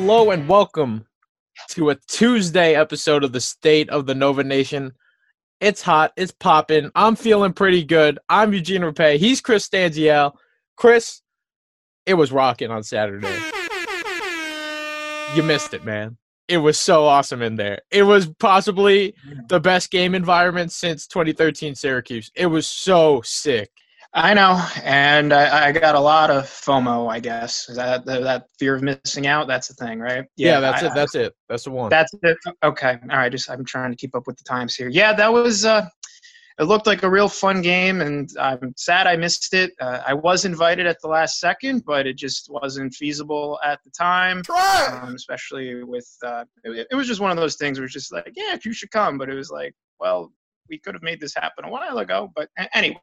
Hello and welcome to a Tuesday episode of the State of the Nova Nation. It's hot, it's popping. I'm feeling pretty good. I'm Eugene Rapay. He's Chris Stanziel. Chris, it was rocking on Saturday. You missed it, man. It was so awesome in there. It was possibly the best game environment since 2013 Syracuse. It was so sick. I know, and I, I, got a lot of FOMO. I guess Is that that fear of missing out. That's the thing, right? Yeah, yeah that's I, it. That's it. That's the one. That's it. Okay, all right. Just I'm trying to keep up with the times here. Yeah, that was. Uh, it looked like a real fun game, and I'm sad I missed it. Uh, I was invited at the last second, but it just wasn't feasible at the time. Um, especially with uh, it, it was just one of those things where it's just like, yeah, you should come, but it was like, well, we could have made this happen a while ago. But anyway,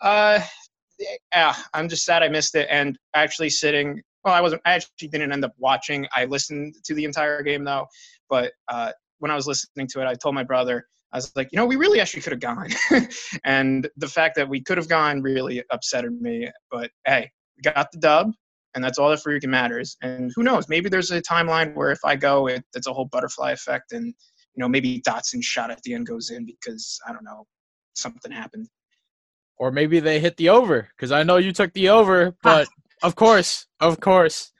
uh, yeah, I'm just sad I missed it. And actually sitting, well, I wasn't. I actually didn't end up watching. I listened to the entire game though. But uh, when I was listening to it, I told my brother. I was like, you know, we really actually could have gone. and the fact that we could have gone really upsetted me. But hey, we got the dub, and that's all that freaking matters. And who knows? Maybe there's a timeline where if I go, it, it's a whole butterfly effect, and you know, maybe Dotson's shot at the end goes in because I don't know, something happened. Or maybe they hit the over because I know you took the over, but of course, of course,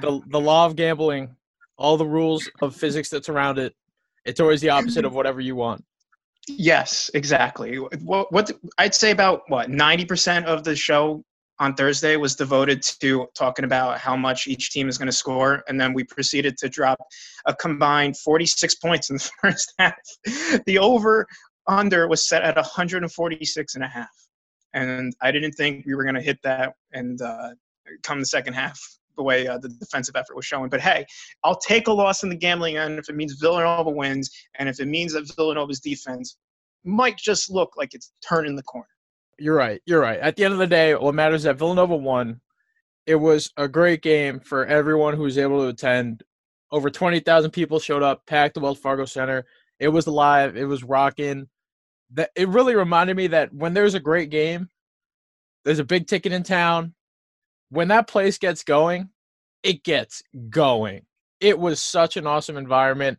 the the law of gambling, all the rules of physics that surround it, it's always the opposite of whatever you want. Yes, exactly. What, what I'd say about what ninety percent of the show on Thursday was devoted to talking about how much each team is going to score, and then we proceeded to drop a combined 46 points in the first half. The over under was set at 146 and a half, and I didn't think we were going to hit that and uh, come the second half the way uh, the defensive effort was showing. But hey, I'll take a loss in the gambling end if it means Villanova wins, and if it means that Villanova's defense might just look like it's turning the corner. You're right. You're right. At the end of the day, what matters is that Villanova won. It was a great game for everyone who was able to attend. Over 20,000 people showed up, packed the Wells Fargo Center. It was live. It was rocking. That it really reminded me that when there's a great game, there's a big ticket in town. When that place gets going, it gets going. It was such an awesome environment.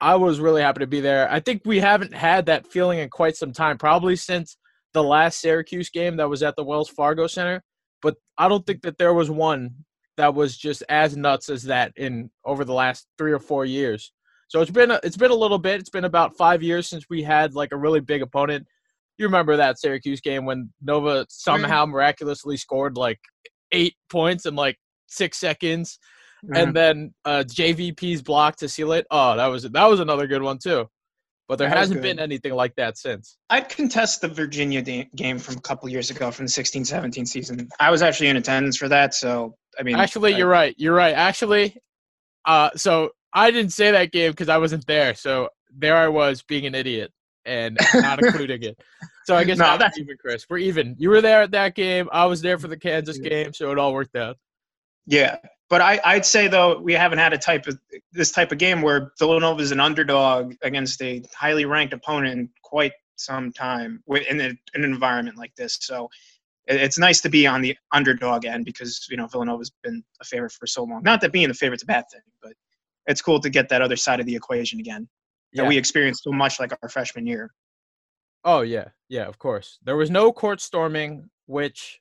I was really happy to be there. I think we haven't had that feeling in quite some time, probably since the last Syracuse game that was at the Wells Fargo Center, but I don't think that there was one that was just as nuts as that in over the last three or four years. So it's been a, it's been a little bit. It's been about five years since we had like a really big opponent. You remember that Syracuse game when Nova somehow miraculously scored like eight points in like six seconds, mm-hmm. and then uh, JVP's block to seal it. Oh, that was that was another good one too but there that hasn't been anything like that since. I'd contest the Virginia da- game from a couple years ago from the 16-17 season. I was actually in attendance for that, so I mean. Actually, I, you're right. You're right. Actually, uh, so I didn't say that game because I wasn't there. So there I was being an idiot and not including it. So I guess no, that's even, Chris. We're even. You were there at that game. I was there for the Kansas game, so it all worked out. Yeah, but I, I'd say though we haven't had a type of this type of game where Villanova is an underdog against a highly ranked opponent in quite some time in, an environment like this. So it's nice to be on the underdog end because you know Villanova's been a favorite for so long. Not that being the favorite's a bad thing, but it's cool to get that other side of the equation again yeah. that we experienced so much like our freshman year. Oh yeah, yeah, of course. There was no court storming, which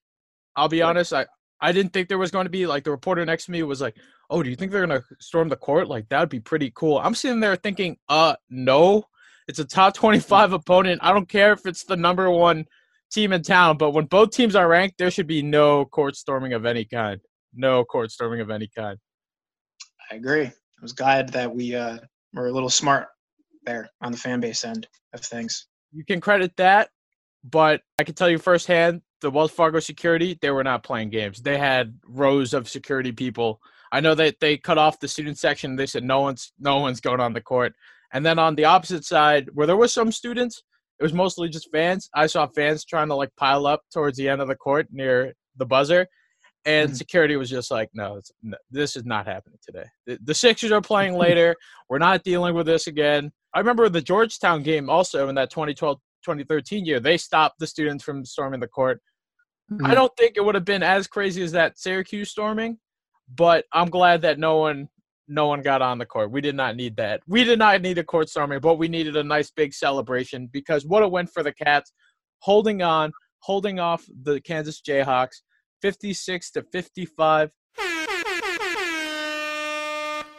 I'll be honest, I I didn't think there was going to be. Like the reporter next to me was like, "Oh, do you think they're gonna storm the court? Like that'd be pretty cool." I'm sitting there thinking, "Uh, no. It's a top 25 opponent. I don't care if it's the number one team in town, but when both teams are ranked, there should be no court storming of any kind. No court storming of any kind." I agree. I was glad that we uh, were a little smart there on the fan base end of things. You can credit that, but I can tell you firsthand, the Wells Fargo security, they were not playing games. They had rows of security people. I know that they cut off the student section. They said no one's no one's going on the court. And then on the opposite side, where there was some students, it was mostly just fans. I saw fans trying to like pile up towards the end of the court near the buzzer, and mm-hmm. security was just like, no, no, this is not happening today. The, the Sixers are playing later. We're not dealing with this again. I remember the Georgetown game also in that 2012 2013 year. They stopped the students from storming the court. Mm-hmm. I don't think it would have been as crazy as that Syracuse storming, but I'm glad that no one no one got on the court. We did not need that. We did not need a court storming, but we needed a nice big celebration because what a win for the Cats, holding on, holding off the Kansas Jayhawks, 56 to 55.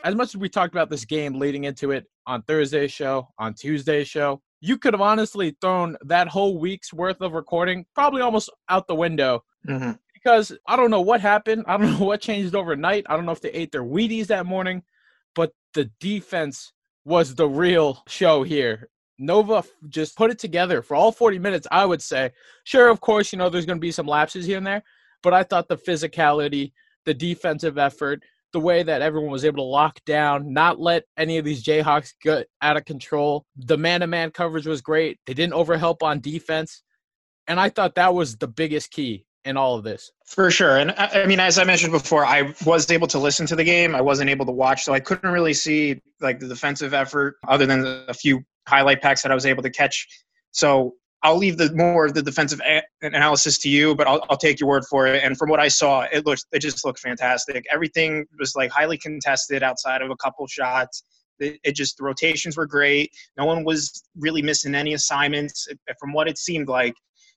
As much as we talked about this game leading into it on Thursday's show, on Tuesday's show, you could have honestly thrown that whole week's worth of recording probably almost out the window. Mm-hmm. Because I don't know what happened. I don't know what changed overnight. I don't know if they ate their Wheaties that morning, but the defense was the real show here. Nova just put it together for all 40 minutes, I would say. Sure, of course, you know, there's going to be some lapses here and there, but I thought the physicality, the defensive effort, the way that everyone was able to lock down, not let any of these Jayhawks get out of control. The man to man coverage was great. They didn't overhelp on defense. And I thought that was the biggest key in all of this. For sure. And uh, I mean, as I mentioned before, I was able to listen to the game. I wasn't able to watch, so I couldn't really see like the defensive effort other than a few highlight packs that I was able to catch. So I'll leave the more of the defensive a- analysis to you, but I'll, I'll take your word for it. And from what I saw, it looks it just looked fantastic. Everything was like highly contested outside of a couple shots. It, it just the rotations were great. No one was really missing any assignments. From what it seemed like,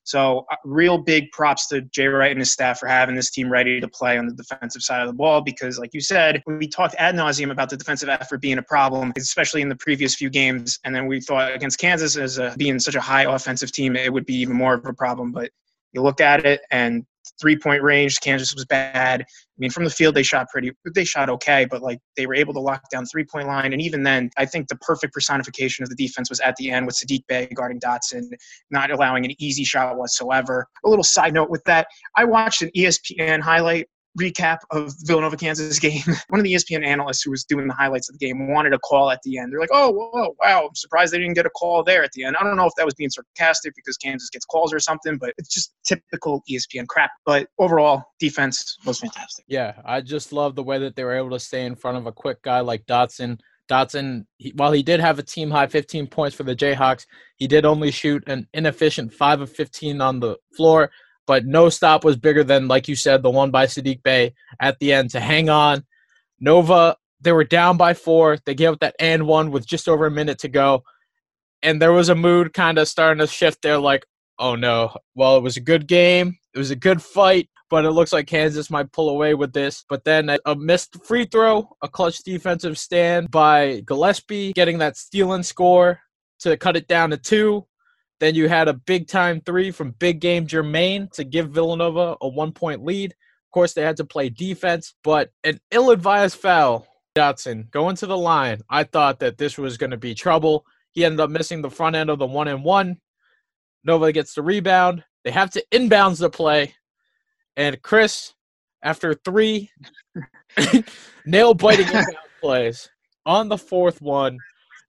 so, uh, real big props to Jay Wright and his staff for having this team ready to play on the defensive side of the ball because, like you said, we talked ad nauseum about the defensive effort being a problem, especially in the previous few games. And then we thought against Kansas as a, being such a high offensive team, it would be even more of a problem. But you look at it, and three point range. Kansas was bad. I mean, from the field they shot pretty. They shot okay, but like they were able to lock down three point line. And even then, I think the perfect personification of the defense was at the end with Saddiq Bey guarding Dotson, not allowing an easy shot whatsoever. A little side note with that, I watched an ESPN highlight recap of Villanova Kansas game. One of the ESPN analysts who was doing the highlights of the game wanted a call at the end. They're like, "Oh, whoa, wow! I'm surprised they didn't get a call there at the end." I don't know if that was being sarcastic because Kansas gets calls or something, but it's just typical ESPN crap. But overall, defense was fantastic. Yeah, I just love the way that they were able to stay in front of a quick guy like Dotson. Dotson, he, while he did have a team high 15 points for the Jayhawks, he did only shoot an inefficient 5 of 15 on the floor but no stop was bigger than, like you said, the one by Saddiq Bey at the end to hang on. Nova, they were down by four. They gave up that and one with just over a minute to go. And there was a mood kind of starting to shift there like, oh no, well, it was a good game. It was a good fight, but it looks like Kansas might pull away with this. But then a, a missed free throw, a clutch defensive stand by Gillespie, getting that stealing score to cut it down to two. Then you had a big time three from big game Jermaine to give Villanova a one point lead. Of course, they had to play defense, but an ill advised foul. Dotson going to the line. I thought that this was going to be trouble. He ended up missing the front end of the one and one. Nova gets the rebound. They have to inbounds the play. And Chris, after three nail biting plays on the fourth one,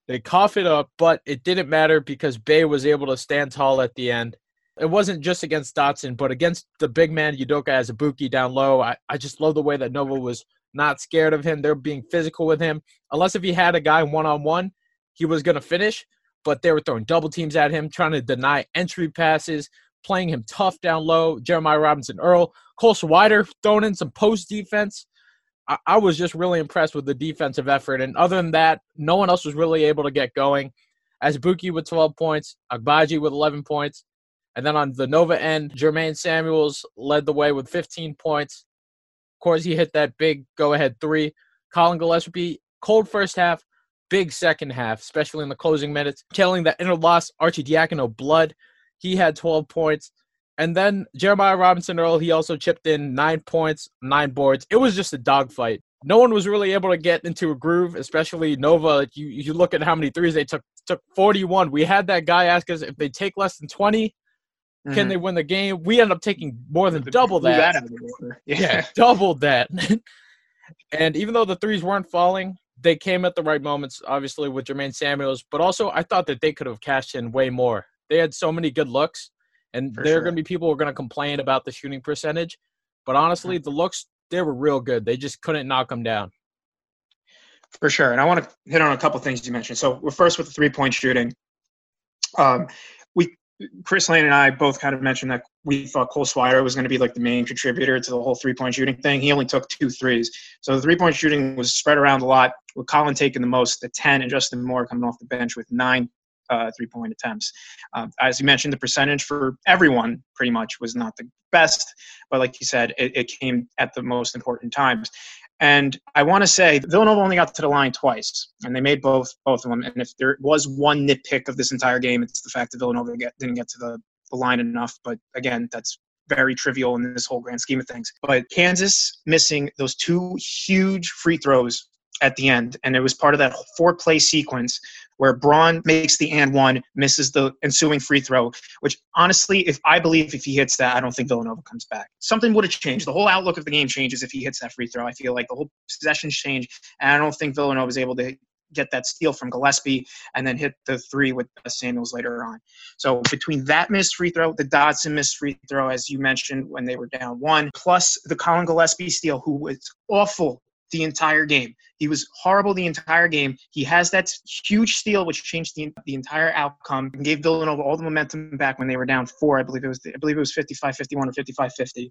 they cough it up, but it didn't matter because Bey was able to stand tall at the end. It wasn't just against Dotson, but against the big man Udoka as a Azubuike down low. I, I just love the way that Nova was not scared of him. They're being physical with him. Unless if he had a guy one on one, he was going to finish, but they were throwing double teams at him, trying to deny entry passes, playing him tough down low. Jeremiah Robinson Earl, Cole Swider throwing in some post defense. I, I was just really impressed with the defensive effort. And other than that, no one else was really able to get going. As Buki with 12 points, Agbaji with 11 points. And then on the Nova end, Jermaine Samuels led the way with 15 points. Of course, he hit that big go ahead three. Colin Gillespie, cold first half, big second half, especially in the closing minutes, killing that inner loss, Arcidiacono blood. He had 12 points. And then Jeremiah Robinson Earl, he also chipped in nine points, nine boards. It was just a dogfight. No one was really able to get into a groove, especially Nova. You, you look at how many threes they took. Took 41. We had that guy ask us if they take less than 20, mm-hmm. can they win the game? We end up taking more than double that. that yeah. yeah, doubled that. and even though the threes weren't falling, they came at the right moments, obviously with Jermaine Samuels. But also, I thought that they could have cashed in way more. They had so many good looks and For there sure. are going to be people who are going to complain about the shooting percentage. But honestly, the looks, they were real good. They just couldn't knock them down. For sure. And I want to hit on a couple things you mentioned. So we're first with the three point shooting. Um, we Chris Lane and I both kind of mentioned that we thought Cole Swider was going to be like the main contributor to the whole three point shooting thing. He only took two threes. So the three point shooting was spread around a lot, with Colin taking the most, the 10, and Justin Moore coming off the bench with nine uh, three point attempts. Uh, as you mentioned, the percentage for everyone pretty much was not the best, but like you said, it, it came at the most important times. And I want to say Villanova only got to the line twice, and they made both both of them. And if there was one nitpick of this entire game, it's the fact that Villanova get, didn't get to the, the line enough. But again, that's very trivial in this whole grand scheme of things. But Kansas missing those two huge free throws at the end, and it was part of that four play sequence where Braun makes the and one, misses the ensuing free throw, which honestly, if I believe if he hits that, I don't think Villanova comes back. Something would have changed. The whole outlook of the game changes if he hits that free throw. I feel like the whole possessions change, and I don't think Villanova is able to get that steal from Gillespie and then hit the three with Samuels later on. So between that missed free throw, the Dotson missed free throw, as you mentioned, when they were down one, plus the Colin Gillespie steal, who was awful the entire game. He was horrible the entire game. He has that huge steal, which changed the, the entire outcome and gave Villanova all the momentum back when they were down four. I believe it was I believe it was 55-51 or 55-50.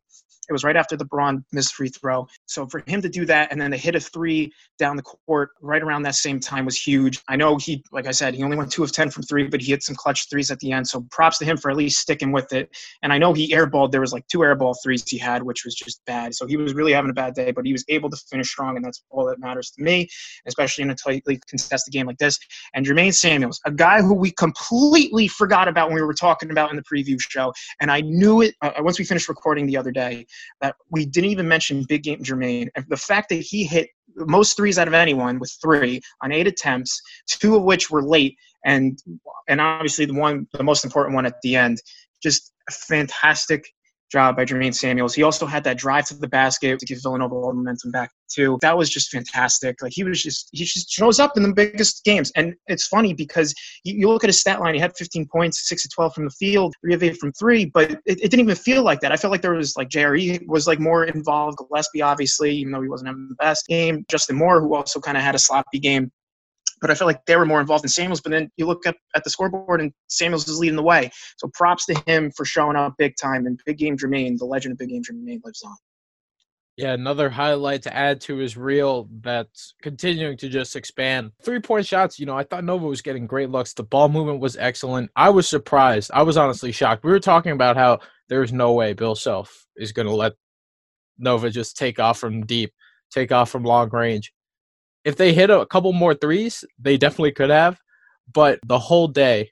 It was right after the Braun missed free throw. So for him to do that and then to hit a three down the court right around that same time was huge. I know he, like I said, he only went two of ten from three, but he hit some clutch threes at the end. So props to him for at least sticking with it. And I know he airballed. There was like two airball threes he had, which was just bad. So he was really having a bad day, but he was able to finish strong, and that's all that matters me, especially in a tightly contested game like this. And Jermaine Samuels, a guy who we completely forgot about when we were talking about in the preview show. And I knew it uh, once we finished recording the other day that we didn't even mention big game Jermaine. And the fact that he hit most threes out of anyone with three on eight attempts, two of which were late, and and obviously the one, the most important one at the end. Just fantastic job by Jermaine Samuels. He also had that drive to the basket to give Villanova all momentum back too. That was just fantastic. Like he was just he just shows up in the biggest games. And it's funny because you, you look at his stat line, he had 15 points, six to 12 from the field, three of eight from three, but it, it didn't even feel like that. I felt like there was like JRE was like more involved. Gillespie, obviously, even though he wasn't having the best game. Justin Moore, who also kind of had a sloppy game but I felt like they were more involved in Samuels. But then you look up at the scoreboard and Samuels is leading the way. So props to him for showing up big time. And Big Game Jermaine, the legend of Big Game Jermaine, lives on. Yeah, another highlight to add to his reel that's continuing to just expand. Three point shots, you know, I thought Nova was getting great looks. The ball movement was excellent. I was surprised. I was honestly shocked. We were talking about how there's no way Bill Self is going to let Nova just take off from deep, take off from long range if they hit a couple more threes, they definitely could have. But the whole day,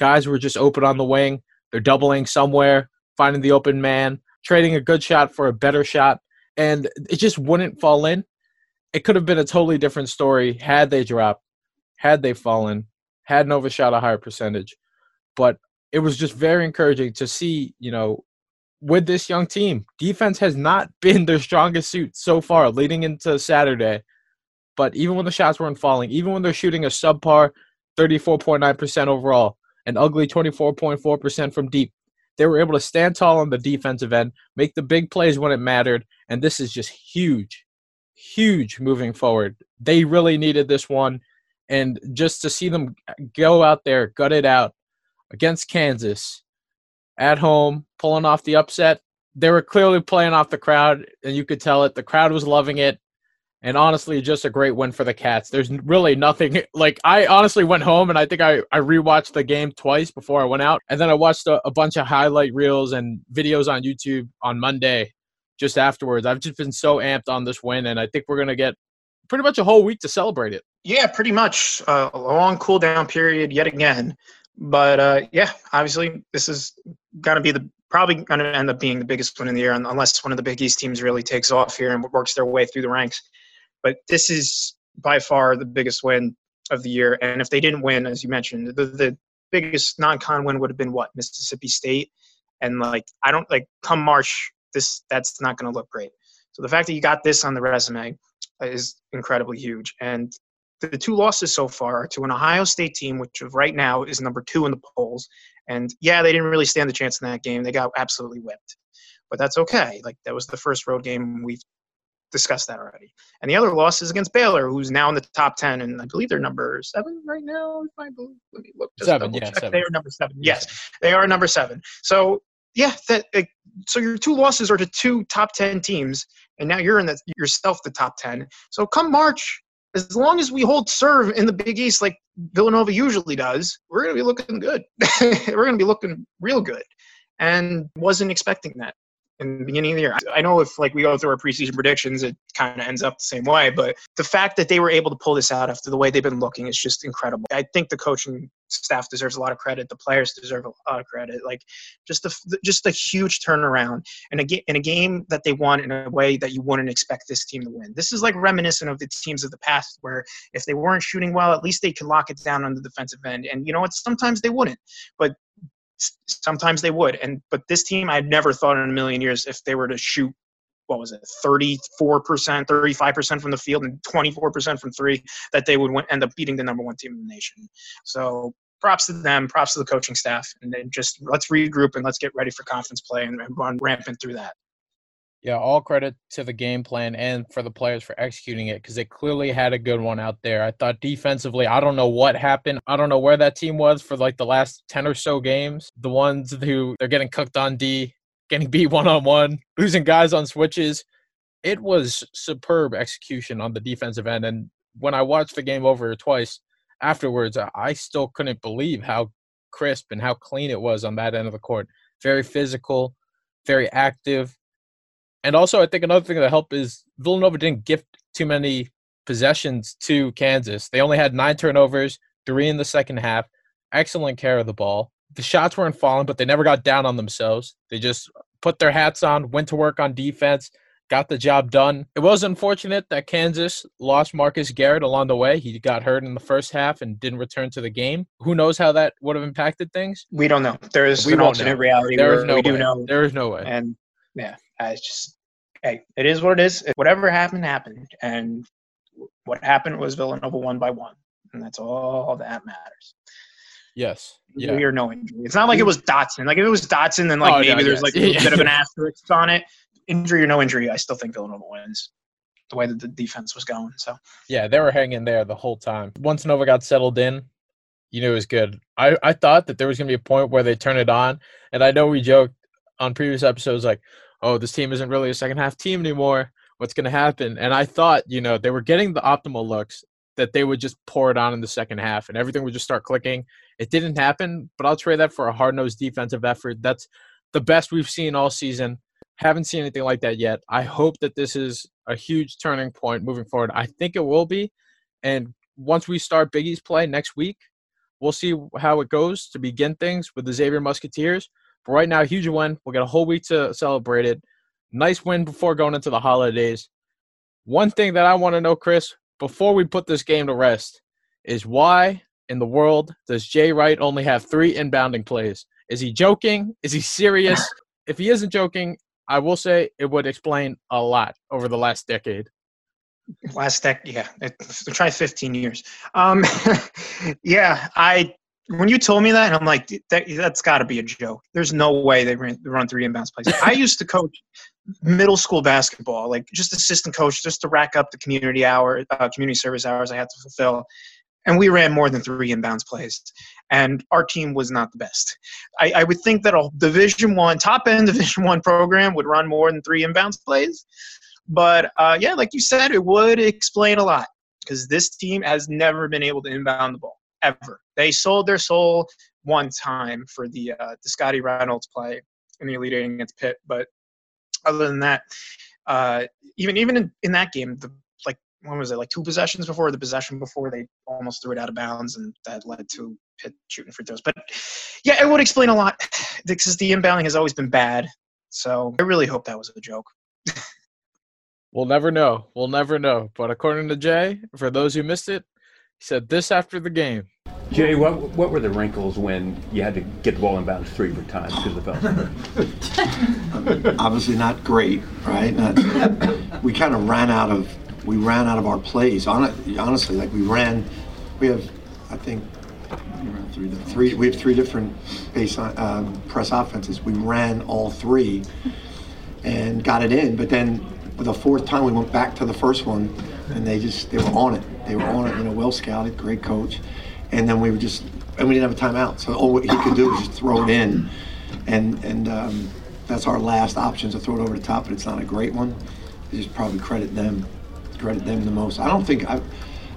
guys were just open on the wing. They're doubling somewhere, finding the open man, trading a good shot for a better shot, and it just wouldn't fall in. It could have been a totally different story had they dropped, had they fallen, had Nova shot a higher percentage. But it was just very encouraging to see, you know, with this young team, defense has not been their strongest suit so far leading into Saturday. But even when the shots weren't falling, even when they're shooting a subpar 34.9% overall, an ugly 24.4% from deep, they were able to stand tall on the defensive end, make the big plays when it mattered, and this is just huge, huge moving forward. They really needed this one, and just to see them go out there, gut it out against Kansas at home, pulling off the upset, they were clearly playing off the crowd, and you could tell it. The crowd was loving it And honestly, just a great win for the Cats. There's really nothing like I honestly went home and I think I, I rewatched the game twice before I went out. And then I watched a, a bunch of highlight reels and videos on YouTube on Monday just afterwards. I've just been so amped on this win, and I think we're going to get pretty much a whole week to celebrate it. Yeah, pretty much uh, a long cool down period yet again. But uh, yeah, obviously this is going to be the probably going to end up being the biggest win in the year unless one of the Big East teams really takes off here and works their way through the ranks. But this is by far the biggest win of the year. And if they didn't win, as you mentioned, the, the biggest non-con win would have been what Mississippi State. And like I don't like come March, this that's not going to look great. So the fact that you got this on the resume is incredibly huge. And the two losses so far are to an Ohio State team, which right now is number two in the polls. And yeah, they didn't really stand a chance in that game. They got absolutely whipped. But that's okay. Like that was the first road game. We've discussed that already. And the other loss is against Baylor, who's now in the top ten, and I believe they're number seven right now. If I believe, let me look. seven, yeah, seven. They are number seven. Yes, they are number seven. So yeah, that so your two losses are to two top 10 teams and now you're in the yourself the top 10 so come march as long as we hold serve in the big east like villanova usually does we're going to be looking good we're going to be looking real good and wasn't expecting that in the beginning of the year. I know if like we go through our preseason predictions, it kind of ends up the same way. But the fact that they were able to pull this out after the way they've been looking is just incredible. I think the coaching staff deserves a lot of credit. The players deserve a lot of credit. Like just the just a huge turnaround and a in a game that they won in a way that you wouldn't expect this team to win. This is like reminiscent of the teams of the past where if they weren't shooting well, at least they could lock it down on the defensive end. And you know what? Sometimes they wouldn't, but sometimes they would. And but this team, I'd never thought in a million years if they were to shoot what was it, 34%, 35% from the field and 24% from three, that they would end up beating the number one team in the nation. So props to them, props to the coaching staff, and then just let's regroup and let's get ready for conference play and run rampant through that. Yeah, all credit to the game plan and for the players for executing it because they clearly had a good one out there. I thought defensively, I don't know what happened. I don't know where that team was for like the last 10 or so games. The ones who they're getting cooked on D, getting beat one on one, losing guys on switches. It was superb execution on the defensive end. And when I watched the game over twice afterwards, I still couldn't believe how crisp and how clean it was on that end of the court. Very physical, very active and also, I think another thing that helped is Villanova didn't gift too many possessions to Kansas. They only had nine turnovers, three in the second half. Excellent care of the ball. The shots weren't falling, but they never got down on themselves. They just put their hats on, went to work on defense, got the job done. It was unfortunate that Kansas lost Marcus Garrett along the way. He got hurt in the first half and didn't return to the game. Who knows how that would have impacted things? We don't know. There is we an alternate know. reality. There is no we way. do know. There is no way. And yeah, it's just hey, it is what it is. Whatever happened, happened. And what happened was Villanova won by one. And that's all that matters. Yes. Yeah. Injury or no injury. It's not like it was Dotson. Like if it was Dotson, then like oh, maybe there's yes. like a bit of an asterisk on it. Injury or no injury, I still think Villanova wins. The way that the defense was going. So yeah, they were hanging there the whole time. Once Nova got settled in, you knew it was good. I, I thought that there was gonna be a point where they turn it on. And I know we joked on previous episodes like, oh, this team isn't really a second half team anymore. What's going to happen? And I thought, you know, they were getting the optimal looks that they would just pour it on in the second half and everything would just start clicking. It didn't happen, but I'll trade that for a hard nosed defensive effort. That's the best we've seen all season. Haven't seen anything like that yet. I hope that this is a huge turning point moving forward. I think it will be. And once we start Big East play next week, we'll see how it goes to begin things with the Xavier Musketeers. But right now, huge win. We'll get a whole week to celebrate it. Nice win before going into the holidays. One thing that I want to know, Chris, before we put this game to rest, is why in the world does Jay Wright only have three inbounding plays? Is he joking? Is he serious? if he isn't joking, I will say it would explain a lot over the last decade. Last decade, yeah. It, try 15 years. Um, yeah, I when you told me that, and I'm like, that, has got to be a joke. There's no way they run, three inbounds plays. I used to coach middle school basketball, like just assistant coach, just to rack up the community hour, uh, community service hours I had to fulfill. And we ran more than three inbounds plays, and our team was not the best. I, I would think that a Division One, top end Division One program would run more than three inbounds plays, But uh, yeah, like you said, it would explain a lot because this team has never been able to inbound the ball ever. They sold their soul one time for the uh, the Scotty Reynolds play in the Elite Eight against Pitt, but other than that, uh, even even in, in that game, the like when was it like two possessions before the possession before they almost threw it out of bounds and that led to Pitt shooting free throws. But yeah, it would explain a lot because the inbounding has always been bad. So I really hope that was a joke. we'll never know. We'll never know. But according to Jay, for those who missed it, he said this after the game. Jay, what what were the wrinkles when you had to get the ball in bounds three per time because of the Obviously not great, right? Not, we kind of ran out of we ran out of our plays. Honestly, like we ran, we have, I think, three. We have three different base um, press offenses. We ran all three and got it in, but then the fourth time we went back to the first one, and they just they were on it. They were on it. You know, well scouted, great coach and then we were just and we didn't have a timeout. So all he could do was just throw it in, and and um, that's our last option to throw it over the top. But it's not a great one. I just probably credit them, credit them the most. I don't think I've,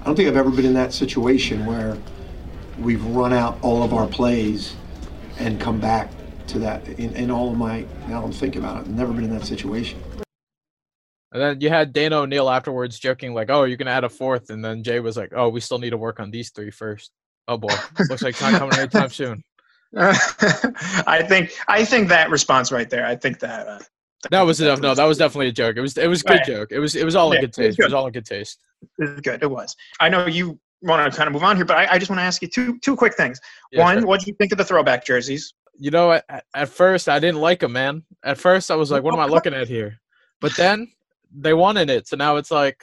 I don't think I've ever been in that situation where we've run out all of our plays and come back to that in, in all of my now I'm thinking about it. I've never been in that situation. And then you had Dana O'Neill afterwards joking like, "Oh, you're gonna add a fourth. and then Jay was like, "Oh, we still need to work on these three first. Oh boy, looks like it's not coming anytime soon. I think I think that response right there. I think that. Uh, that was enough. No, that was definitely a joke. It was it was a good right. joke. It was it was all yeah, in good taste. It was, it was all in good taste. It was good. It was. I know you want to kind of move on here, but I, I just want to ask you two two quick things. Yeah, One, sure. what do you think of the throwback jerseys? You know, at, at first I didn't like them, man. At first I was like, "What am I looking at here?" But then they wanted it, so now it's like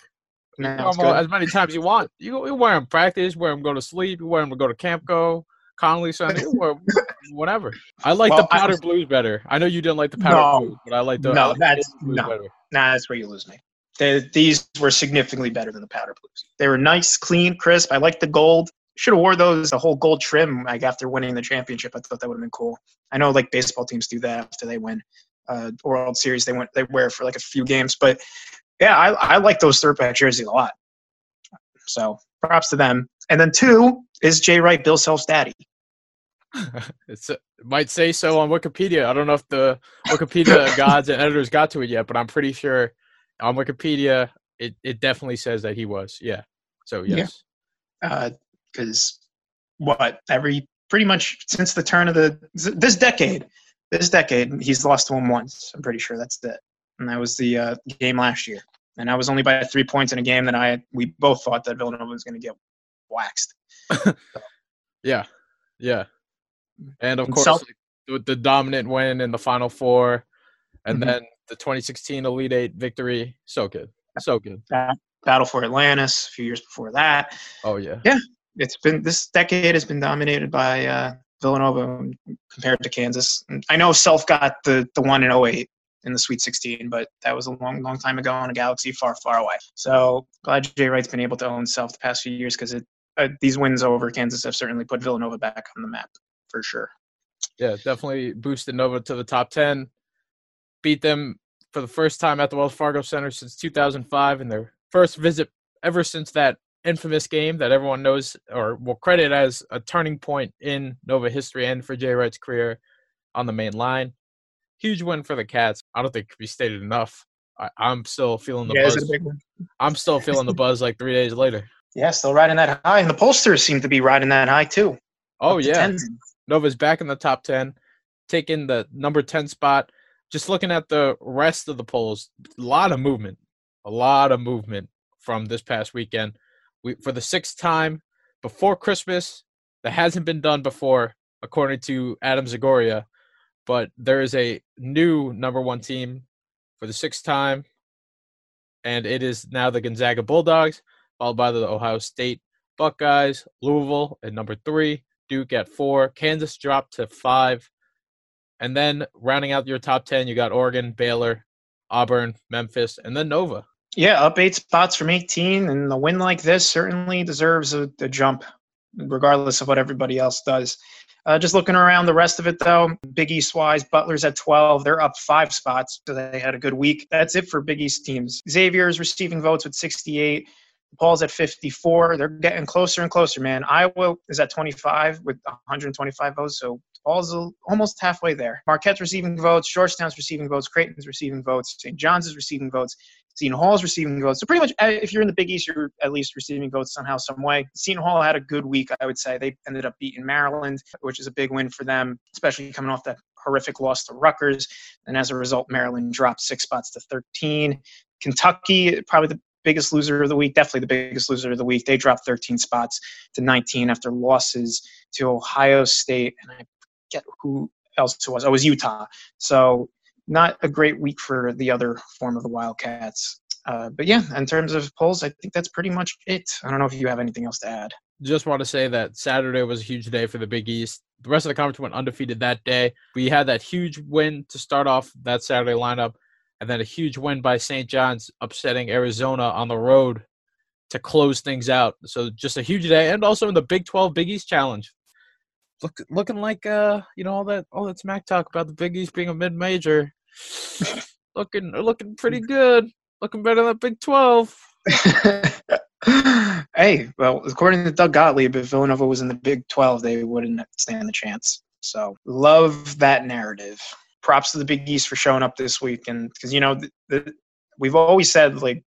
as many times you want. You, you wear them practice, wear them go to sleep, you wear them to go to camp go. Connolly Sunday, whatever. I like well, the powder was, blues better. I know you didn't like the powder no, blues, but I like the no. Like that's the no, better. nah. That's where you lose me. They, these were significantly better than the powder blues. They were nice, clean, crisp. I like the gold. Should have wore those the whole gold trim like after winning the championship. I thought that would have been cool. I know like baseball teams do that after they win uh, World Series. They went they wear for like a few games, but yeah, I, I like those throwback jerseys a lot. So props to them. And then two is Jay Wright, Bill Self's daddy. it's it might say so on Wikipedia. I don't know if the Wikipedia gods and editors got to it yet, but I'm pretty sure on Wikipedia it, it definitely says that he was. Yeah. So yes. Uh because yeah. uh, what every pretty much since the turn of the this decade, this decade he's lost to him once. I'm pretty sure that's it, and that was the uh, game last year and I was only by three points in a game that I we both thought that Villanova was going to get waxed. yeah, yeah, and of and course South- the, the, dominant win in the Final Four, and mm-hmm. then the 2016 Elite Eight victory. So good, so good. Battle for Atlantis a few years before that. Oh yeah, yeah. It's been this decade has been dominated by uh, Villanova compared to Kansas. I know Self got the the one in 08, in the Sweet 16, but that was a long, long time ago in a galaxy far, far away. So glad Jay Wright's been able to own self the past few years because uh, these wins over Kansas have certainly put Villanova back on the map for sure. Yeah, definitely boosted Nova to the top 10. Beat them for the first time at the Wells Fargo Center since 2005 and their first visit ever since that infamous game that everyone knows or will credit as a turning point in Nova history and for Jay Wright's career on the main line huge win for the Cats. I don't think it could be stated enough. I, am still feeling the yeah, buzz. I'm still feeling the buzz like three days later. Yeah, still riding that high, and the pollsters seem to be riding that high too. Oh yeah, Nova's back in the top ten, taking the number ten spot. Just looking at the rest of the polls, a lot of movement, a lot of movement from this past weekend. We for the sixth time before Christmas, that hasn't been done before, according to Adam Zagoria but there is a new number one team for the sixth time, and it is now the Gonzaga Bulldogs, followed by the Ohio State Buckeyes, Louisville at number three, Duke at four, Kansas dropped to five, and then rounding out your top ten, you got Oregon, Baylor, Auburn, Memphis, and then Nova. Yeah, up eight spots from 18, and a win like this certainly deserves a, a jump, regardless of what everybody else does. Uh, just looking around the rest of it, though, Big East wise, Butler's at 12. They're up five spots, so they had a good week. That's it for Big East teams. Xavier's receiving votes with 68. Paul's at 54. They're getting closer and closer, man. Iowa is at 25 with 125 votes, so Paul's almost halfway there. Marquette's receiving votes, Georgetown's receiving votes, Creighton's receiving votes, St. John's is receiving votes. Seton Hall's receiving votes. So pretty much, uh, if you're in the Big East, you're at least receiving votes somehow, some way. Seton Hall had a good week, I would say. They ended up beating Maryland, which is a big win for them, especially coming off that horrific loss to Rutgers. And as a result, Maryland dropped six spots to 13. Kentucky, probably the biggest loser of the week, definitely the biggest loser of the week. They dropped 13 spots to 19 after losses to Ohio State, and I forget who else it was. Oh, it was Utah. So not a great week for the other form of the Wildcats. Uh, but yeah, in terms of polls, I think that's pretty much it. I don't know if you have anything else to add. Just want to say that Saturday was a huge day for the Big East. The rest of the conference went undefeated that day. We had that huge win to start off that Saturday lineup, and then a huge win by St. John's, upsetting Arizona on the road to close things out. So just a huge day, and also in the Big 12 Big East Challenge. Look, looking like uh, you know all that all that smack talk about the Big East being a mid major looking looking pretty good. Looking better than the Big Twelve. hey, well, according to Doug Gottlieb, if Villanova was in the Big Twelve, they wouldn't stand the chance. So love that narrative. Props to the Big East for showing up this week, and because you know the, the, we've always said like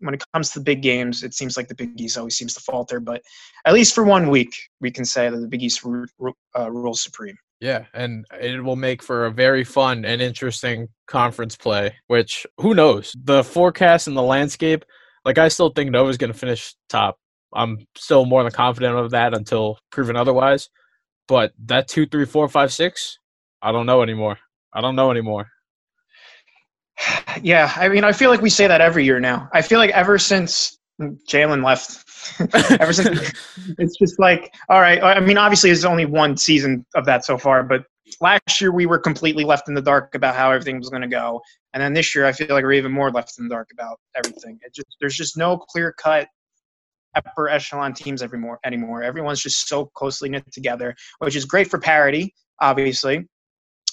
when it comes to the big games, it seems like the Big East always seems to falter. But at least for one week, we can say that the Big East uh, rules supreme. Yeah, and it will make for a very fun and interesting conference play, which who knows? The forecast and the landscape, like I still think Nova's going to finish top. I'm still more than confident of that until proven otherwise. But that two, three, four, five, six, I don't know anymore. I don't know anymore. Yeah, I mean, I feel like we say that every year now. I feel like ever since Jalen left. Ever since it's just like, all right. I mean, obviously, there's only one season of that so far, but last year we were completely left in the dark about how everything was going to go, and then this year I feel like we're even more left in the dark about everything. It just there's just no clear cut upper echelon teams anymore. Anymore, everyone's just so closely knit together, which is great for parity, obviously.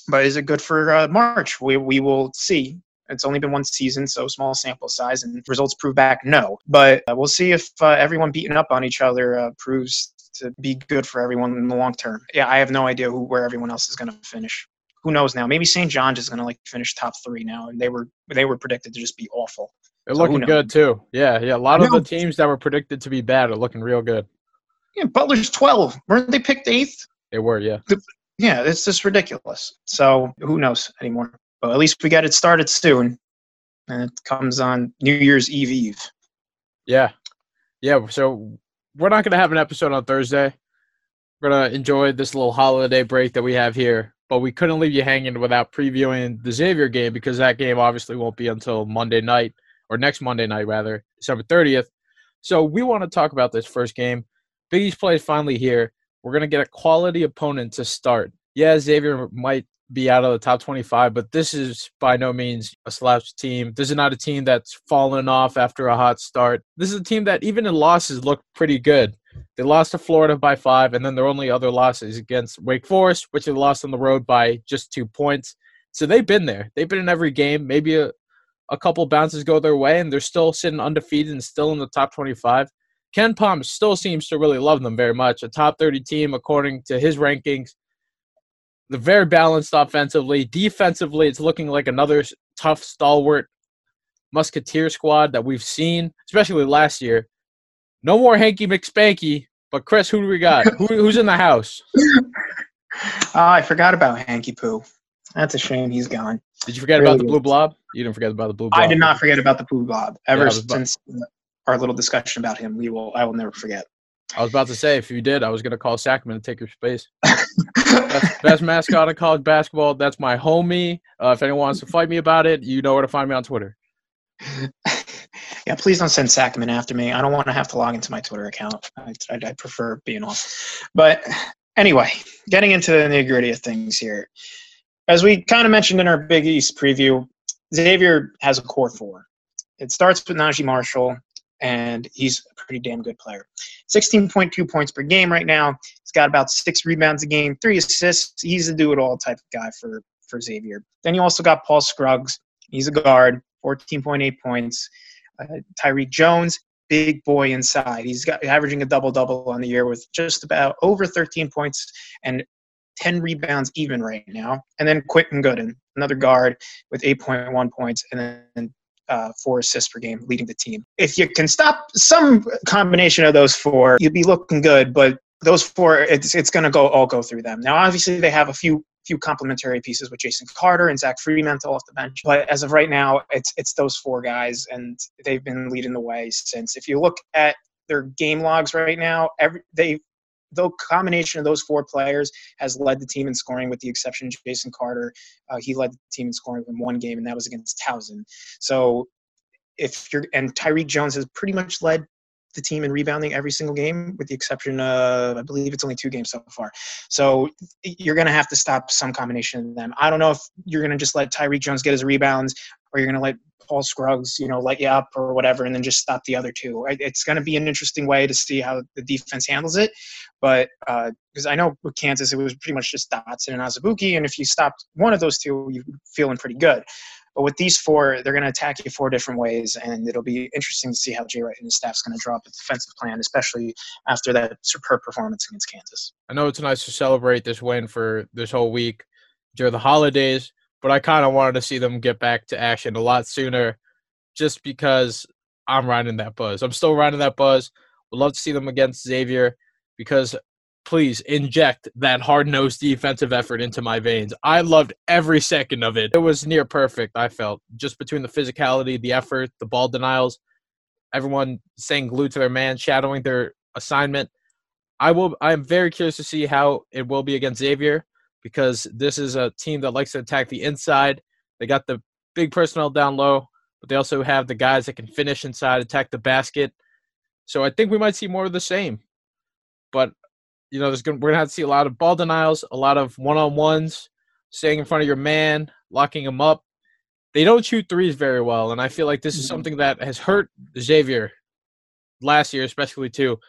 But is it good for uh, March? We we will see. It's only been one season, so small sample size, and results prove back no. But uh, we'll see if uh, everyone beating up on each other uh, proves to be good for everyone in the long term. Yeah, I have no idea who where everyone else is going to finish. Who knows now? Maybe St. John's is going to like finish top three now, and they were they were predicted to just be awful. They're so looking good too. Yeah, yeah. A lot of the teams that were predicted to be bad are looking real good. Yeah, Butler's twelve. Weren't they picked eighth? They were, yeah. The, yeah, it's just ridiculous. So who knows anymore? At least we got it started soon, and it comes on New Year's Eve Eve. Yeah, yeah. So we're not gonna have an episode on Thursday. We're gonna enjoy this little holiday break that we have here, but we couldn't leave you hanging without previewing the Xavier game because that game obviously won't be until Monday night or next Monday night rather, December thirtieth. So we want to talk about this first game. Big East play is finally here. We're gonna get a quality opponent to start. Yeah, Xavier might be out of the top 25, but this is by no means a slouch team. This is not a team that's fallen off after a hot start. This is a team that, even in losses, look pretty good. They lost to Florida by five, and then their only other losses against Wake Forest, which they lost on the road by just two points. So they've been there. They've been in every game. Maybe a, a couple bounces go their way, and they're still sitting undefeated and still in the top 25. KenPom still seems to really love them very much. A top 30 team, according to his rankings they're very balanced offensively. Defensively, it's looking like another tough, stalwart musketeer squad that we've seen, especially last year. No more hanky McSpanky, but Chris, who do we got? who, who's in the house? Oh, I forgot about Hanky Poo. That's a shame he's gone. Did you forget really about the blue blob? You didn't forget about the blue blob. I did not forget about the blue blob. Ever yeah, since our little discussion about him, we will. I will never forget. I was about to say, if you did, I was going to call Sackman to take your space. best, best, mascot in college basketball. That's my homie. Uh, if anyone wants to fight me about it, you know where to find me on Twitter. yeah, please don't send Sackman after me. I don't want to have to log into my Twitter account. I, I, I prefer being off. But anyway, getting into the nitty gritty of things here. As we kind of mentioned in our Big East preview, Xavier has a core four. It starts with Naji Marshall, and he's a pretty damn good player. 16.2 points per game right now. He's got about six rebounds a game, three assists. He's a do-it-all type of guy for for Xavier. Then you also got Paul Scruggs. He's a guard, 14.8 points. Uh, Tyrique Jones, big boy inside. He's got averaging a double double on the year with just about over 13 points and 10 rebounds even right now. And then Quentin Goodin, another guard with 8.1 points and then uh, four assists per game, leading the team. If you can stop some combination of those four, you'd be looking good. But those four, it's it's going to go all go through them. Now, obviously, they have a few few complementary pieces with Jason Carter and Zach Freemantle off the bench. But as of right now, it's it's those four guys, and they've been leading the way since. If you look at their game logs right now, every they the combination of those four players has led the team in scoring, with the exception of Jason Carter. Uh, he led the team in scoring in one game, and that was against Towson. So if you're and Tyrique Jones has pretty much led the team in rebounding every single game, with the exception of I believe it's only two games so far. So you're going to have to stop some combination of them. I don't know if you're going to just let Tyrique Jones get his rebounds, or you're going to let Paul Scruggs, you know, light you up or whatever, and then just stop the other two. It's going to be an interesting way to see how the defense handles it. But because uh, I know with Kansas, it was pretty much just Dotson and Azubuike, and if you stopped one of those two, you're feeling pretty good. But with these four, they're going to attack you four different ways, and it'll be interesting to see how Jay Wright and his staff's going to draw up a defensive plan, especially after that superb performance against Kansas. I know it's nice to celebrate this win for this whole week during the holidays, but I kind of wanted to see them get back to action a lot sooner, just because I'm riding that buzz. I'm still riding that buzz. Would love to see them against Xavier because please inject that hard nosed defensive effort into my veins. I loved every second of it. It was near perfect, I felt, just between the physicality, the effort, the ball denials, everyone staying glued to their man, shadowing their assignment. I will I am very curious to see how it will be against Xavier because this is a team that likes to attack the inside. They got the big personnel down low, but they also have the guys that can finish inside, attack the basket. So I think we might see more of the same. But you know, there's gonna, we're gonna have to see a lot of ball denials, a lot of one on ones, staying in front of your man, locking him up. They don't shoot threes very well, and I feel like this is mm-hmm. something that has hurt Xavier last year, especially too,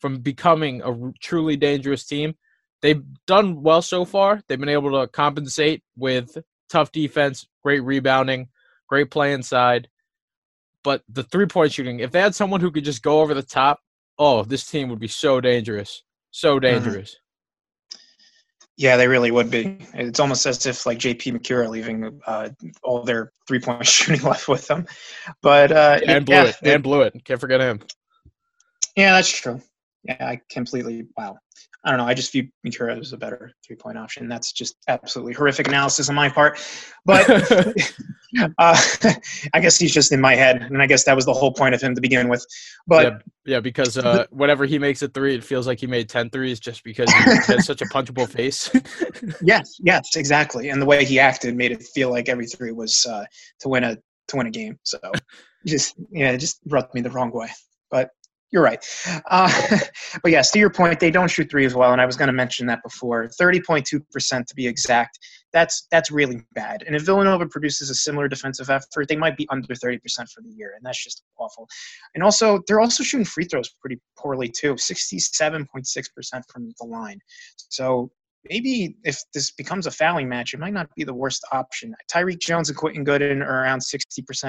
from becoming a truly dangerous team. They've done well so far. They've been able to compensate with tough defense, great rebounding, great play inside. But the three point shooting, if they had someone who could just go over the top, oh, this team would be so dangerous. So mm-hmm. dangerous. Mm-hmm. Yeah, they really would be. It's almost as if like JP Macura leaving uh, all their three point shooting left with them. But uh, and blew yeah, it. And blew it. Can't forget him. Yeah, that's true. Yeah, I completely wow. I don't know. I just view Macura as a better three point option. That's just absolutely horrific analysis on my part. But uh, I guess he's just in my head. And I guess that was the whole point of him to begin with. But yeah, yeah because uh, whenever he makes a three, it feels like he made 10 threes just because he has such a punchable face. yes, yes, exactly. And the way he acted made it feel like every three was uh, to win a to win a game. So just yeah, it just rubbed me the wrong way. But you're right. Uh, but yes, to your point, they don't shoot three as well, and I was going to mention that before. Thirty point two percent to be exact. That's that's really bad. And if Villanova produces a similar defensive effort, they might be under thirty percent for the year, and that's just awful. And also, they're also shooting free throws pretty poorly too, sixty-seven point six percent from the line. So maybe if this becomes a fouling match, it might not be the worst option. Tyrique Jones and Quentin Goodin are around 60%.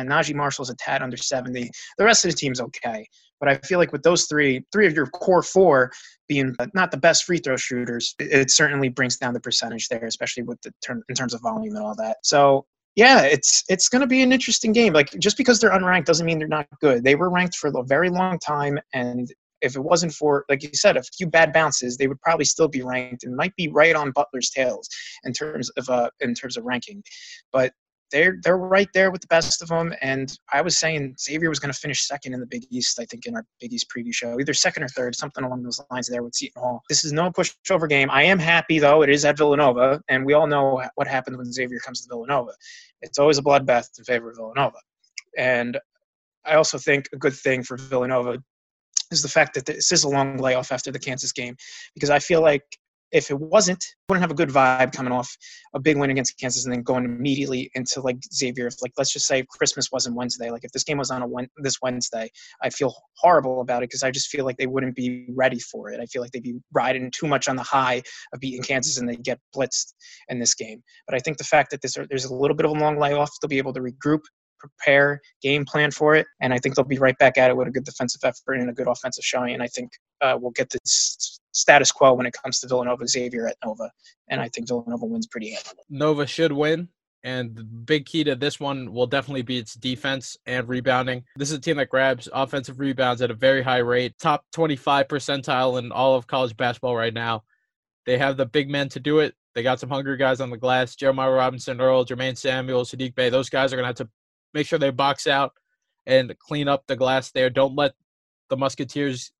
Naji Marshall's a tad under 70. The rest of the team's okay. But I feel like with those three, three of your core four being not the best free throw shooters, it, certainly brings down the percentage there, especially with the term, in terms of volume and all that. So yeah, it's it's going to be an interesting game. Like just because they're unranked doesn't mean they're not good. They were ranked for a very long time, and if it wasn't for, like you said, a few bad bounces, they would probably still be ranked and might be right on Butler's tails in terms of uh, in terms of ranking. But they're they're right there with the best of them. And I was saying Xavier was going to finish second in the Big East. I think in our Big East preview show, either second or third, something along those lines there with Seton Hall. This is no pushover game. I am happy though. It is at Villanova, and we all know what happens when Xavier comes to Villanova. It's always a bloodbath in favor of Villanova. And I also think a good thing for Villanova is the fact that this is a long layoff after the Kansas game, because I feel like if it wasn't, wouldn't have a good vibe coming off a big win against Kansas and then going immediately into like Xavier. Like let's just say Christmas wasn't Wednesday, like if this game was on a this Wednesday, I feel horrible about it because I just feel like they wouldn't be ready for it. I feel like they'd be riding too much on the high of beating Kansas and they get blitzed in this game. But I think the fact that this, there's a little bit of a long layoff, they'll be able to regroup, prepare, game plan for it, and I think they'll be right back at it with a good defensive effort and a good offensive showing. And I think uh, we'll get this status quo when it comes to Villanova Xavier at Nova, and I think Villanova wins pretty handily. Nova should win. And the big key to this one will definitely be its defense and rebounding. This is a team that grabs offensive rebounds at a very high rate, top 25 percentile in all of college basketball right now. They have the big men to do it. They got some hungry guys on the glass. Jeremiah Robinson-Earl, Jermaine Samuel, Saddiq Bey. Those guys are going to have to make sure they box out and clean up the glass there. Don't let the Musketeers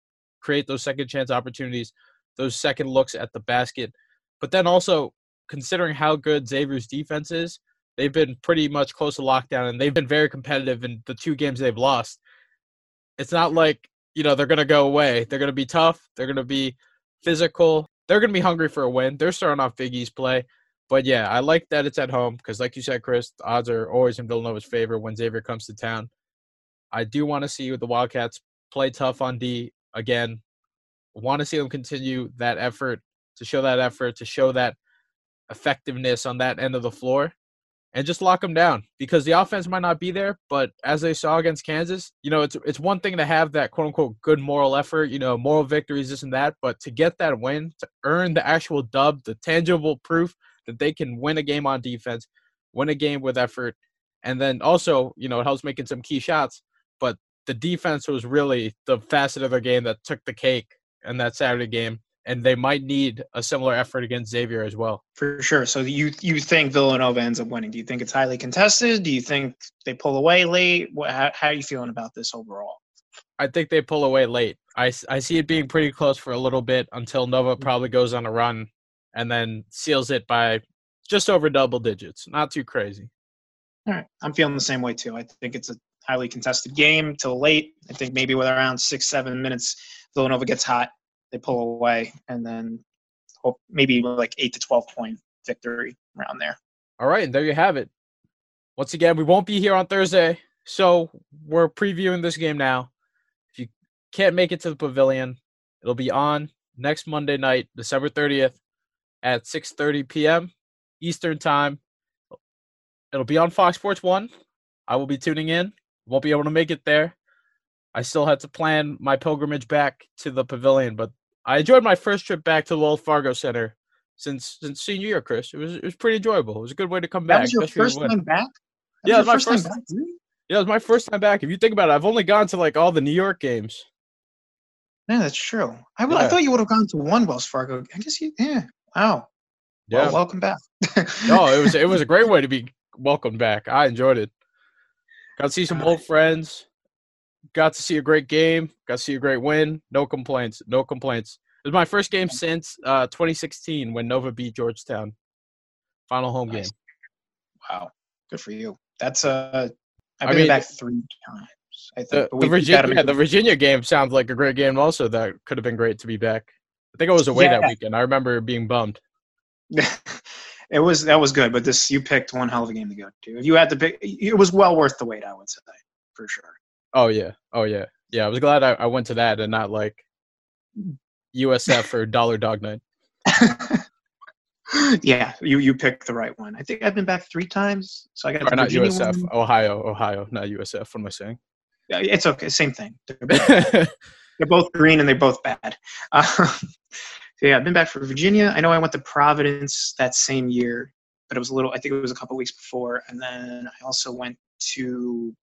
create those second chance opportunities, those second looks at the basket. But then also considering how good Xavier's defense is, they've been pretty much close to lockdown and they've been very competitive in the two games they've lost. It's not like, you know, they're going to go away. They're going to be tough. They're going to be physical. They're going to be hungry for a win. They're starting off Big East play. But yeah, I like that it's at home because, like you said, Chris, the odds are always in Villanova's favor when Xavier comes to town. I do want to see the Wildcats play tough on D again. Want to see them continue that effort to show that effort to show that effectiveness on that end of the floor and just lock them down because the offense might not be there, but as they saw against Kansas, you know, it's it's one thing to have that quote unquote good moral effort, you know, moral victories, this and that, but to get that win, to earn the actual dub, the tangible proof that they can win a game on defense, win a game with effort, and then also, you know, it helps making some key shots. But the defense was really the facet of their game that took the cake in that Saturday game, and they might need a similar effort against Xavier as well. For sure. So you you think Villanova ends up winning? Do you think it's highly contested? Do you think they pull away late? What, how, how are you feeling about this overall? I think they pull away late. I, I see it being pretty close for a little bit until Nova mm. probably goes on a run and then seals it by just over double digits. Not too crazy. All right. I'm feeling the same way too. I think it's a highly contested game till late. I think maybe with around six, seven minutes, Villanova gets hot, they pull away, and then maybe like eight to 12 point victory around there. All right. And there you have it. Once again, we won't be here on Thursday. So we're previewing this game now. If you can't make it to the pavilion, it'll be on next Monday night, December 30th at 6:30 p.m. Eastern Time. It'll be on Fox Sports 1. I will be tuning in. Won't be able to make it there. I still had to plan my pilgrimage back to the pavilion, but I enjoyed my first trip back to the Wells Fargo Center since since senior year, Chris. It was it was pretty enjoyable. It was a good way to come that back. Was your first time back? That yeah, it was my first, time back. Yeah, it was my first time back. If you think about it, I've only gone to like all the New York games. Yeah, that's true. I, yeah. I thought you would have gone to one Wells Fargo. I guess you. Yeah. Wow. Yeah. Well, welcome back. no, it was it was a great way to be welcomed back. I enjoyed it. Got to see some old friends. Got to see a great game. Got to see a great win. No complaints. No complaints. It was my first game since uh, 2016 when Nova beat Georgetown. Final home nice. game. Wow, good for you. That's uh, I've been I mean, back three times. I think the, the Virginia, yeah, the Virginia game sounds like a great game. Also, that could have been great to be back. I think I was away yeah. that weekend. I remember being bummed. it was that was good, but this you picked one hell of a game to go to. If you had to pick, it was well worth the wait. I would say for sure. Oh yeah, oh yeah, yeah. I was glad I, I went to that and not like USF or Dollar Dog Night. yeah, you you picked the right one. I think I've been back three times, so I got not USF, one. Ohio, Ohio, not USF. What am I saying? Yeah, it's okay. Same thing. They're both, they're both green and they're both bad. Uh, yeah, I've been back for Virginia. I know I went to Providence that same year, but it was a little. I think it was a couple weeks before, and then I also went to.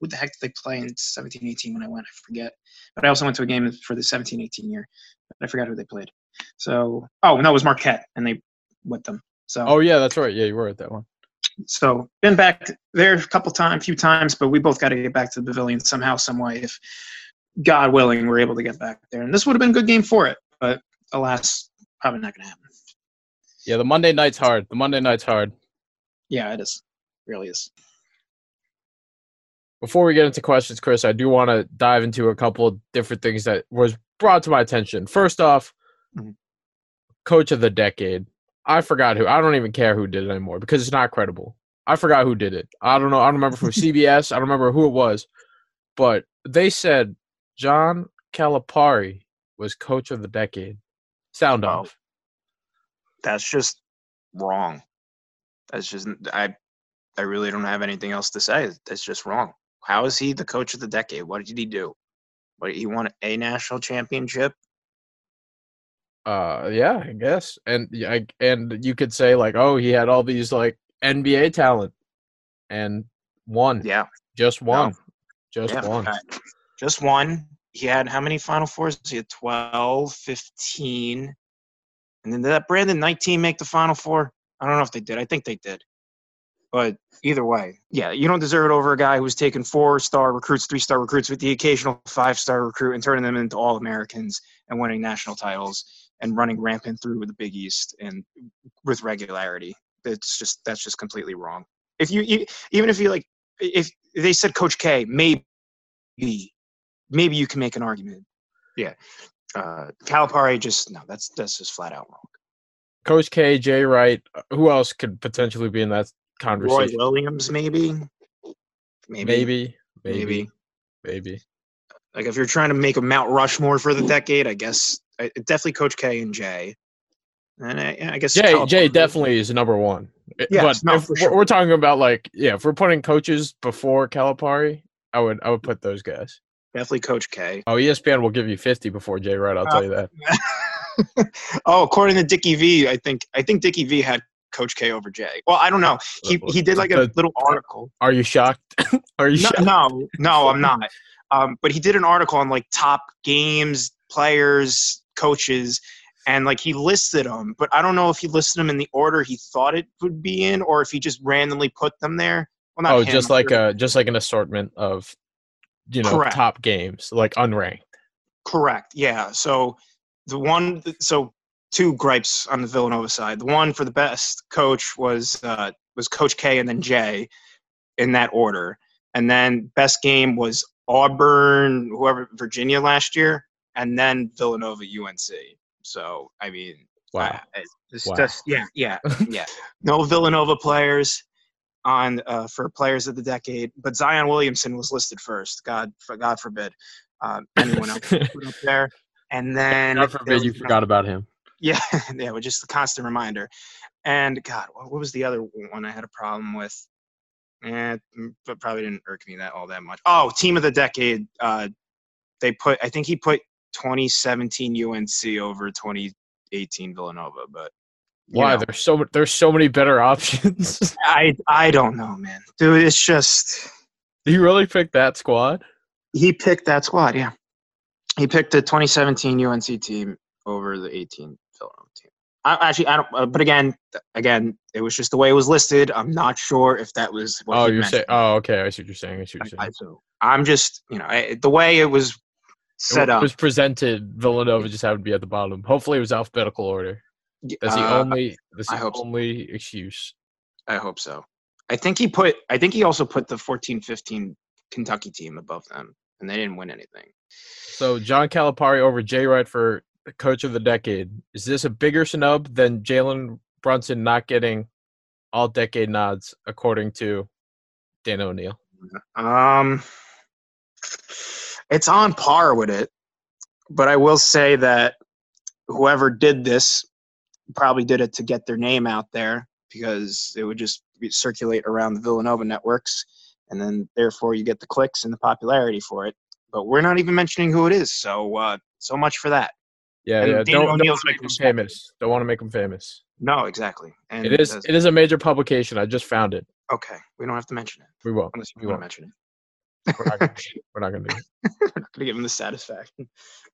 What the heck did they play in 17, 18 when I went? I forget. But I also went to a game for the 17, 18 year. But I forgot who they played. So, oh no, it was Marquette, and they with them. So. Oh yeah, that's right. Yeah, you were at that one. So been back there a couple times, few times, but we both got to get back to the pavilion somehow, some way. If God willing, we're able to get back there, and this would have been a good game for it. But alas, probably not going to happen. Yeah, the Monday night's hard. The Monday night's hard. Yeah, it is. It really is. Before we get into questions, Chris, I do want to dive into a couple of different things that was brought to my attention. First off, mm-hmm. coach of the decade. I forgot who. I don't even care who did it anymore because it's not credible. I forgot who did it. I don't know. I don't remember from CBS. I don't remember who it was, but they said John Calipari was coach of the decade. Sound off. That's just wrong. That's just I. I really don't have anything else to say. That's just wrong. How is he the coach of the decade? What did he do? What he won a national championship? Uh, yeah, I guess. And I, and you could say like, oh, he had all these like NBA talent, and one, Yeah, Just No. one. Just yeah. one. Just one. He had how many Final Fours? He had 12, 15. And then did that Brandon 19 make the Final Four? I don't know if they did. I think they did. But either way, yeah, you don't deserve it over a guy who's taken four star recruits, three star recruits with the occasional five star recruit and turning them into All Americans and winning national titles and running rampant through the Big East and with regularity. It's just that's just completely wrong. If you even if you like, if they said Coach K, maybe maybe you can make an argument. Yeah, uh, Calipari just no, that's that's just flat out wrong. Coach K, Jay Wright. uh, Who else could potentially be in that conversation? Roy? Williams, maybe, maybe, Maybe, maybe. maybe, maybe. Like if you're trying to make a Mount Rushmore for the decade, I guess I, definitely Coach K and Jay. And I, I guess Jay, Jay definitely is number one. I- Yes, but if for sure. we're talking about like, yeah, if we're putting coaches before Calipari, I would, I would put those guys. Definitely Coach K. Oh, ESPN will give you fifty before Jay Wright. I'll Uh, tell you that. oh, according to Dickie V, I think I think Dickie V had Coach K over Jay. Well, I don't know. He he did like a little article. Are you shocked? Are you No, shocked? no, no, I'm not. Um, but he did an article on like top games, players, coaches, and like he listed them. But I don't know if he listed them in the order he thought it would be in, or if he just randomly put them there. Well, not Oh, him, just like a just like an assortment of, you know, Correct. top games, like unranked. Correct. Yeah. So the one, so two gripes on the Villanova side. The one for the best coach was uh, was Coach K and then Jay, in that order. And then best game was Auburn, whoever Virginia last year, and then Villanova UNC. So I mean, Wow. I- it's Wow. just yeah, yeah, yeah. No Villanova players on uh, for players of the decade, but Zion Williamson was listed first. God, for God forbid um, anyone else put up there. And then God forbid you forgot about him. Yeah, yeah, with just a constant reminder. And God, what was the other one I had a problem with? Eh, mm, but probably didn't irk me that all that much. Oh, team of the decade. Uh, they put. I think he put 2017 UNC over 2018 Villanova. But Why? know, There's so there's so many better options. I I don't know, man. Dude, it's just you really picked that squad? he picked that squad. Yeah, he picked the 2017 UNC team over the 18 Villanova team. I, actually, I don't. Uh, but again, again, it was just the way it was listed. I'm not sure if that was what. oh, you're saying? Oh, okay. I see what you're saying. I see what you're I, saying. so I'm just, you know, I, the way it was set it up. was presented. Villanova just happened to be at the bottom. Hopefully, it was alphabetical order. That's the uh, only. That's I the hope so. excuse. I hope so. I think he put. I think he also put the 14-15 Kentucky team above them, and they didn't win anything. So John Calipari over Jay Wright for coach of the decade. Is this a bigger snub than Jalen Brunson not getting all decade nods, according to Dan O'Neill? Um, it's on par with it, but I will say that whoever did this probably did it to get their name out there because it would just circulate around the Villanova networks, and then therefore you get the clicks and the popularity for it. But we're not even mentioning who it is, so uh, so much for that. Yeah, And yeah. Dan Don't, don't make making him a small- famous. Don't want to make him famous. No, exactly. And it is it is a major publication. I just found it. okay. We don't have to mention it We will. unless you We want won't. mention it. We're not gonna, we're not gonna do it. We're not gonna give him the satisfaction.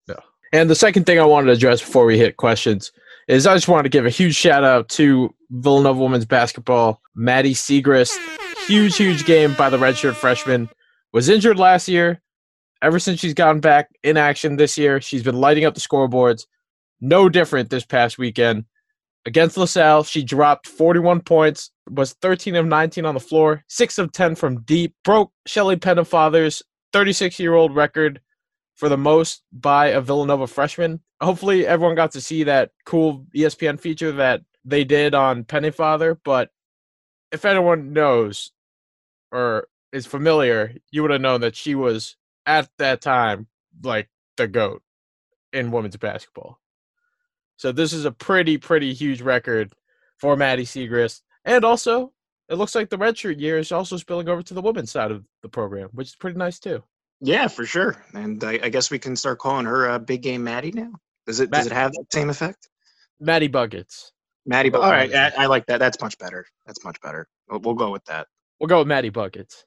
No. And the second thing I wanted to address before we hit questions is I just wanted to give a huge shout out to Villanova women's basketball. Maddy Siegrist, huge, huge game by the redshirt freshman. Was injured last year. Ever since she's gotten back in action this year, she's been lighting up the scoreboards. No different this past weekend. Against LaSalle, she dropped 41 points, was 13 of 19 on the floor, 6 of 10 from deep, broke Shelly Pennefather's 36 year old record for the most by a Villanova freshman. Hopefully, everyone got to see that cool ESPN feature that they did on Pennefather. But if anyone knows or is familiar, you would have known that she was at that time like the goat in women's basketball. So this is a pretty, pretty huge record for Maddy Siegrist. And also, it looks like the redshirt year is also spilling over to the women's side of the program, which is pretty nice too. Yeah, for sure. And I, I guess we can start calling her uh, Big Game Maddy now. Does it does it have that same effect? Maddy Buckets. Maddy, but all right, I, I like that. That's much better. That's much better. We'll, we'll go with that. We'll go with Maddy Buckets.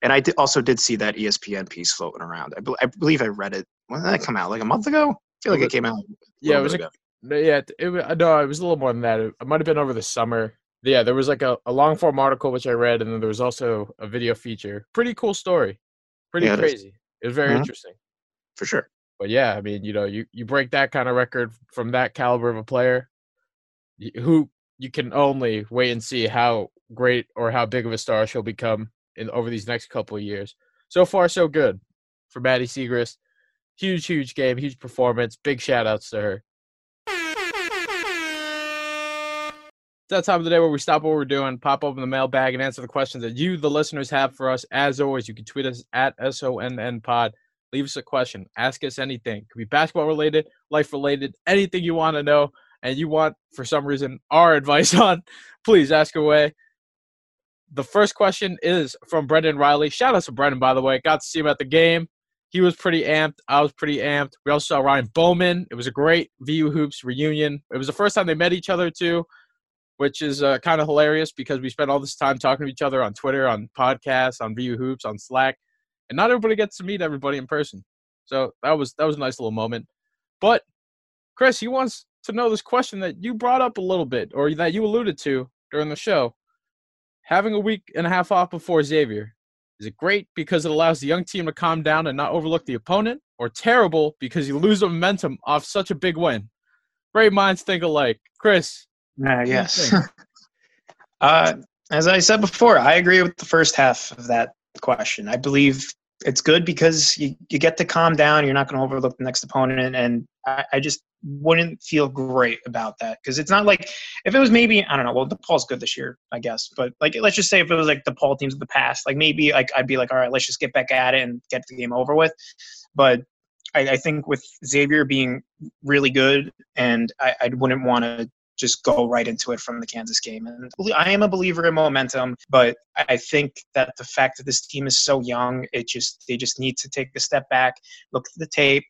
And I did, also did see that ESPN piece floating around. I, bel I believe I read it. When did that come out? Like a month ago? I feel like it came out. a Yeah, it was bit a, ago. no, yeah, it, wa- no, it was a little more than that. It, it might have been over the summer. Yeah, there was like a, a long form article which I read, and then there was also a video feature. Pretty cool story. Pretty Yeah, crazy. It was very Mhm. interesting. for sure. But yeah, I mean, you know, you, you break that kind of record from that caliber of a player, who you can only wait and see how great or how big of a star she'll become in over these next couple of years. So far, so good for Maddy Siegrist. Huge, huge game, huge performance. Big shout outs to her. That time of the day where we stop what we're doing, pop open the mailbag, and answer the questions that you, the listeners, have for us. As always, you can tweet us at SONN Pod. Leave us a question. Ask us anything. Could be basketball related, life related, anything you want to know, and you want, for some reason, our advice on, please ask away. The first question is from Brendan Riley. Shout out to Brendan, by the way. Got to see him at the game. He was pretty amped. I was pretty amped. We also saw Ryan Bowman. It was a great VU Hoops reunion. It was the first time they met each other, too which is uh, kind of hilarious because we spent all this time talking to each other on Twitter, on podcasts, on VU Hoops, on Slack, and not everybody gets to meet everybody in person. So that was that was a nice little moment. But Chris, he wants to know this question that you brought up a little bit, or that you alluded to during the show. Having a week and a half off before Xavier, is it great because it allows the young team to calm down and not overlook the opponent, or terrible because you lose momentum off such a big win? Great minds think alike. Chris, Uh, yes. uh, as I said before, I agree with the first half of that question. I believe it's good because you, you get to calm down. You're not going to overlook the next opponent. And I, I just wouldn't feel great about that because it's not like if it was maybe, I don't know, well, DePaul's good this year, I guess. But like, let's just say if it was like DePaul teams of the past, like maybe like I'd be like, all right, let's just get back at it and get the game over with. But I, I think with Xavier being really good, and I, I wouldn't want to just go right into it from the Kansas game. And I am a believer in momentum, but I think that the fact that this team is so young, it just they just need to take a step back, look at the tape,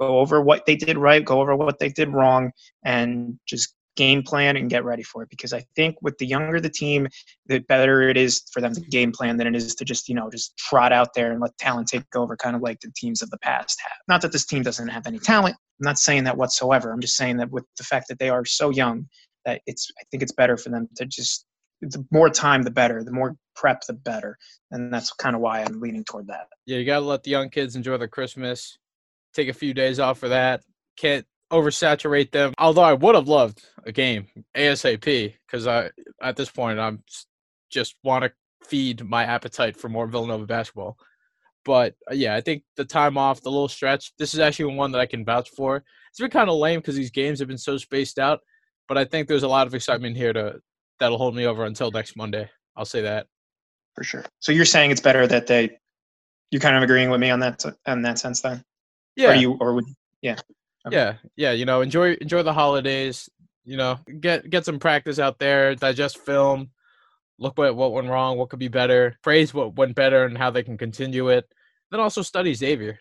go over what they did right, go over what they did wrong, and just game plan and get ready for it. Because I think with the younger the team, the better it is for them to game plan than it is to just, you know, just trot out there and let talent take over, kind of like the teams of the past have. Not that this team doesn't have any talent. I'm not saying that whatsoever. I'm just saying that with the fact that they are so young, that it's I think it's better for them to just the more time the better, the more prep the better. And that's kind of why I'm leaning toward that. Yeah, you gotta let the young kids enjoy their Christmas. Take a few days off for that. Can't oversaturate them. Although I would have loved a game ASAP because I at this point I'm just want to feed my appetite for more Villanova basketball. But uh, yeah, I think the time off, the little stretch. This is actually one that I can vouch for. It's been kind of lame because these games have been so spaced out. But I think there's a lot of excitement here to that'll hold me over until next Monday. I'll say that. For sure. So you're saying it's better that they You're kind of agreeing with me on that on that sense then? Yeah. Or you or would yeah. Yeah, yeah, you know, enjoy enjoy the holidays. You know, get get some practice out there, digest film, look at what went wrong, what could be better, praise what went better, and how they can continue it. Then also study Xavier.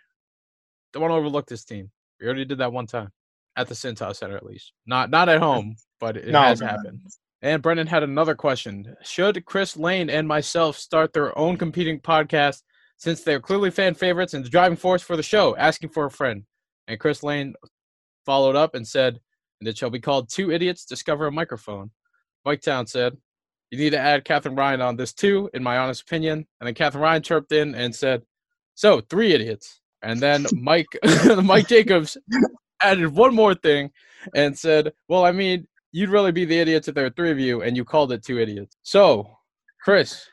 Don't want to overlook this team. We already did that one time at the Cintas Center, at least. Not not at home, but it No, has no, no. happened. And Brendan had another question: Should Chris Lane and myself start their own competing podcast since they're clearly fan favorites and the driving force for the show? Asking for a friend. And Chris Lane followed up and said, and it shall be called Two Idiots Discover a Microphone. Mike Town said, You need to add Catherine Ryan on this too, in my honest opinion. And then Catherine Ryan chirped in and said, So, three idiots. And then Mike Mike Jacobs added one more thing and said, Well, I mean, you'd really be the idiots if there were three of you, and you called it two idiots. So, Chris,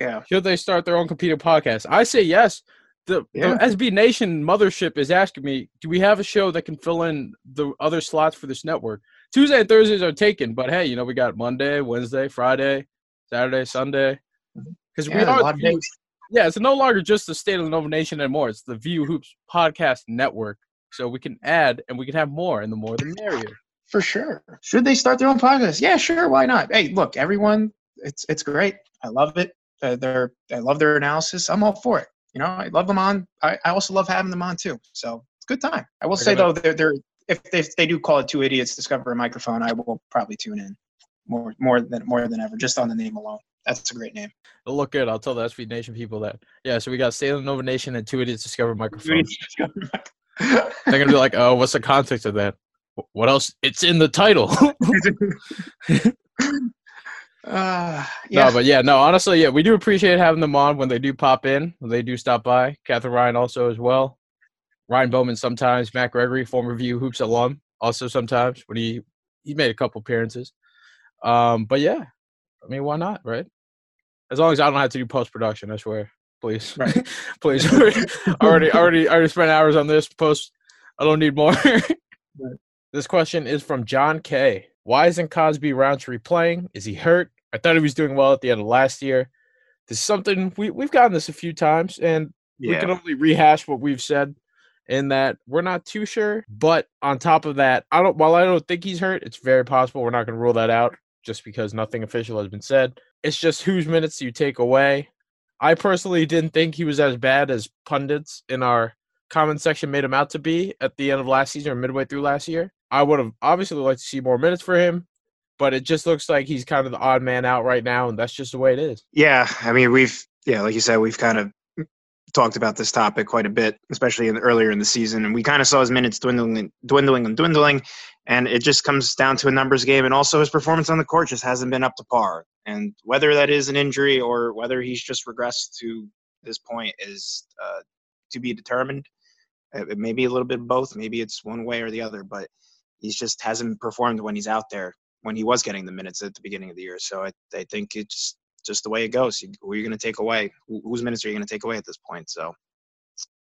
Yeah. should they start their own competing podcast? I say yes, the, Yeah. the SB Nation mothership is asking me, do we have a show that can fill in the other slots for this network? Tuesday and Thursdays are taken, but hey, you know we got Monday, Wednesday, Friday, Saturday, Sunday. Because Yeah, a lot of days. yeah, it's no longer just the State of the Nova Nation anymore. It's the VU Hoops podcast network. So we can add and we can have more, and the more the merrier. For sure. Should they start their own podcast? Yeah, sure. Why not? Hey, look, everyone, it's it's great. I love it. Uh, they're I love their analysis. I'm all for it. You know, I love them on. I, I also love having them on too. So it's a good time. I will They're say though, they're they're if they, if they do call it two idiots discover a microphone, I will probably tune in more more than more than ever just on the name alone. That's a great name. It'll look good. I'll tell the SB Nation people that. Yeah, so we got Salem Nova Nation and Two Idiots Discover Microphone. They're gonna be like, "Oh, what's the context of that? What else? It's in the title." uh, yeah. No, but yeah, no, honestly, yeah, we do appreciate having them on when they do pop in. When they do stop by. Catherine Ryan also as well. Ryan Bowman sometimes. Matt Gregory, former VU Hoops alum, also sometimes when he he made a couple appearances. Um, but yeah, I mean, why not, right? As long as I don't have to do post production, I swear. Please, Right. please. already, already, already spent hours on this post. I don't need more. This question is from John K. Why isn't Cosby Roundtree playing? Is he hurt? I thought he was doing well at the end of last year. This is something we, we've gotten this a few times, and we can only rehash what we've said in that we're not too sure. But on top of that, I don't while I don't think he's hurt, it's very possible we're not gonna rule that out just because nothing official has been said. It's just whose minutes do you take away? I personally didn't think he was as bad as pundits in our comment section made him out to be at the end of last season or midway through last year. I would have obviously liked to see more minutes for him, but it just looks like he's kind of the odd man out right now, and that's just the way it is. Yeah, I mean, we've yeah, like you said, we've kind of talked about this topic quite a bit, especially in, earlier in the season, and we kind of saw his minutes dwindling, and dwindling, and dwindling, and it just comes down to a numbers game, and also his performance on the court just hasn't been up to par, and whether that is an injury or whether he's just regressed to this point is uh, to be determined. It may be a little bit of both, maybe it's one way or the other, but he's just hasn't performed when he's out there when he was getting the minutes at the beginning of the year. So I, I think it's just the way it goes. Who are you going to take away? Who, whose minutes are you going to take away at this point? So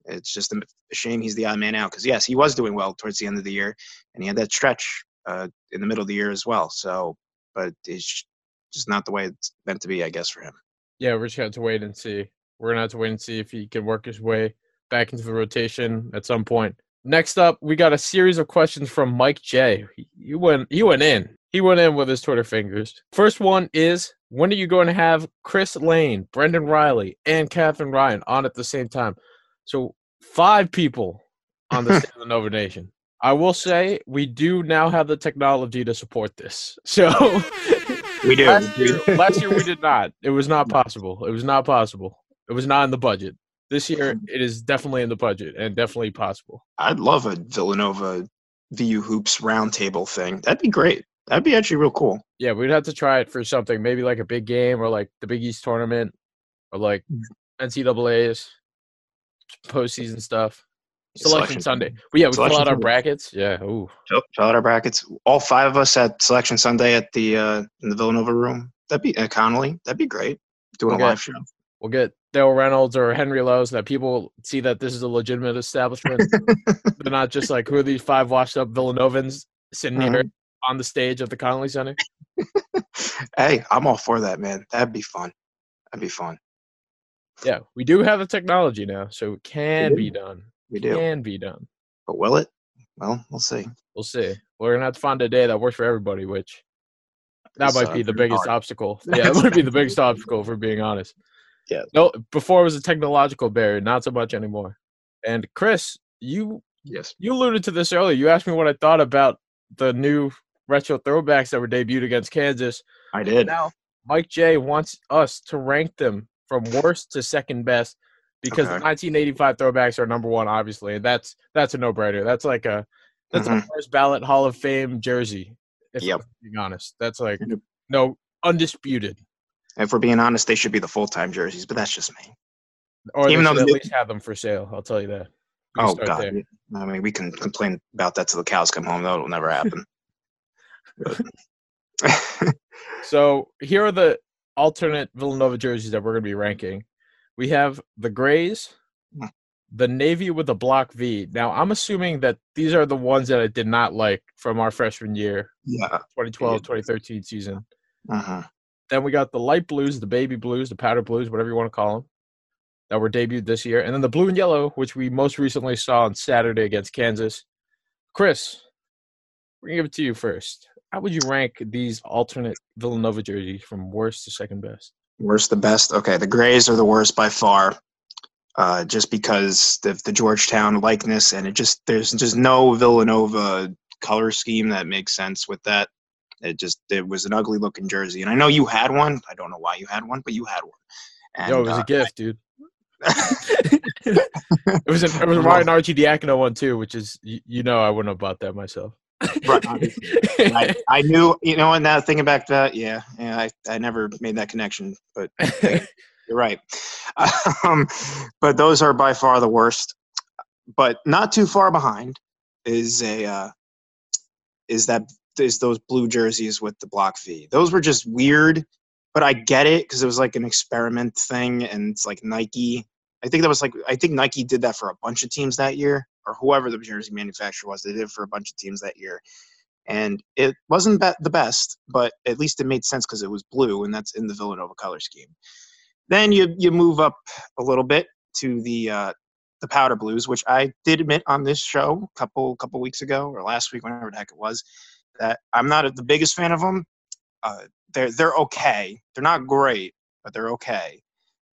it's just a, shame he's the odd man out because yes, he was doing well towards the end of the year, and he had that stretch uh, in the middle of the year as well. So, but it's just not the way it's meant to be, I guess, for him. Yeah, we're just have to wait and see. We're gonna have to wait and see if he can work his way back into the rotation at some point. Next up, we got a series of questions from Mike J. He- You went, he went in. He went in with his Twitter fingers. First one is: When are you going to have Chris Lane, Brendan Riley, and Catherine Ryan on at the same time? So five people on the the Nova Nation. I will say we do now have the technology to support this. So We do. Last year, last year we did not. It was not possible. It was not possible. It was not in the budget. This year it is definitely in the budget and definitely possible. I'd love a Villanova VU hoops roundtable thing. That'd be great. That'd be actually real cool. Yeah, we'd have to try it for something, maybe like a big game or like the Big East tournament or like NCAA's postseason stuff. Selection, Sunday. But yeah, we fill Selection out our Sunday. brackets. Yeah. Ooh. Fill, fill out our brackets. All five of us at Selection Sunday at the uh, in the Villanova room. That'd be at Connolly. That'd be great. Doing Okay. a live show. We'll get Dale Reynolds or Henry Lowe so that people see that this is a legitimate establishment. They're not just like who are these five washed up Villanovans sitting here on the stage at the Connolly Center. hey, I'm all for that, man. That'd be fun. That'd be fun. Yeah, we do have the technology now, so it can be done. We do. Can be done. But will it? Well, we'll see. We'll see. We're gonna have to find a day that works for everybody, which that It's, might uh, be the biggest hard. obstacle. Yeah, that might be the biggest obstacle for being honest. Yeah. No, before it was a technological barrier, not so much anymore. And Chris, you Yes. you alluded to this earlier. You asked me what I thought about the new retro throwbacks that were debuted against Kansas. I did. Now, Mike J wants us to rank them from worst to second best because the 1985 throwbacks are number one, obviously, and that's that's a no-brainer. That's like a that's a Mhm. first ballot Hall of Fame jersey. If Yep. I'm being honest, that's like no undisputed. If we're being honest, they should be the full time jerseys, but that's just me. Or Even they though should the at least have them for sale. I'll tell you that. Can Oh God. there. I mean, we can complain about that till the cows come home. That'll never happen. So here are the alternate Villanova jerseys that we're going to be ranking. We have the grays, Hmm. the Navy with the block V. Now, I'm assuming that these are the ones that I did not like from our freshman year, Yeah. 2012, 2013 season. Uh-huh. Then we got the light blues, the baby blues, the powder blues, whatever you want to call them, that were debuted this year. And then the blue and yellow, which we most recently saw on Saturday against Kansas. Chris, we're going to give it to you first. How would you rank these alternate Villanova jerseys from worst to second best? Worst the best. Okay, the grays are the worst by far. Uh, just because of the Georgetown likeness, and it just there's just no Villanova color scheme that makes sense with that. It just it was an ugly looking jersey, and I know you had one. I don't know why you had one, but you had one. And, Yo, it was uh, a gift, dude. it was a, it was a Ryan Arcidiacono one too, which is you, you know I wouldn't have bought that myself. Right, I, I knew, you know, and now thinking back to that, yeah, yeah, I, I never made that connection, but you're right. Um, but those are by far the worst. But not too far behind is a uh, is that is those blue jerseys with the block V. Those were just weird, but I get it because it was like an experiment thing, and it's like Nike. I think that was like I think Nike did that for a bunch of teams that year, or whoever the jersey manufacturer was. They did it for a bunch of teams that year, and it wasn't be- the best, but at least it made sense because it was blue, and that's in the Villanova color scheme. Then you you move up a little bit to the uh, the powder blues, which I did admit on this show a couple couple weeks ago or last week, whenever the heck it was, that I'm not the biggest fan of them. Uh, they're they're okay. They're not great, but they're okay.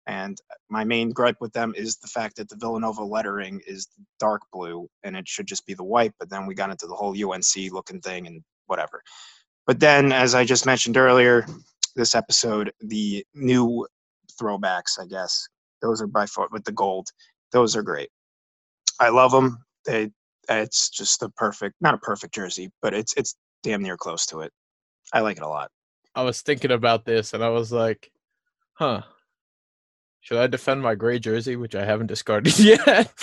And my main gripe with them is the fact that the Villanova lettering is dark blue, and it should just be the white. But then we got into the whole UNC looking thing and whatever. But then, as I just mentioned earlier, this episode, the new throwbacks, I guess, those are by far with the gold. Those are great. I love them. They, it's just the perfect, not a perfect jersey, but it's it's damn near close to it. I like it a lot. I was thinking about this and I was like, huh. Should I defend my gray jersey, which I haven't discarded yet?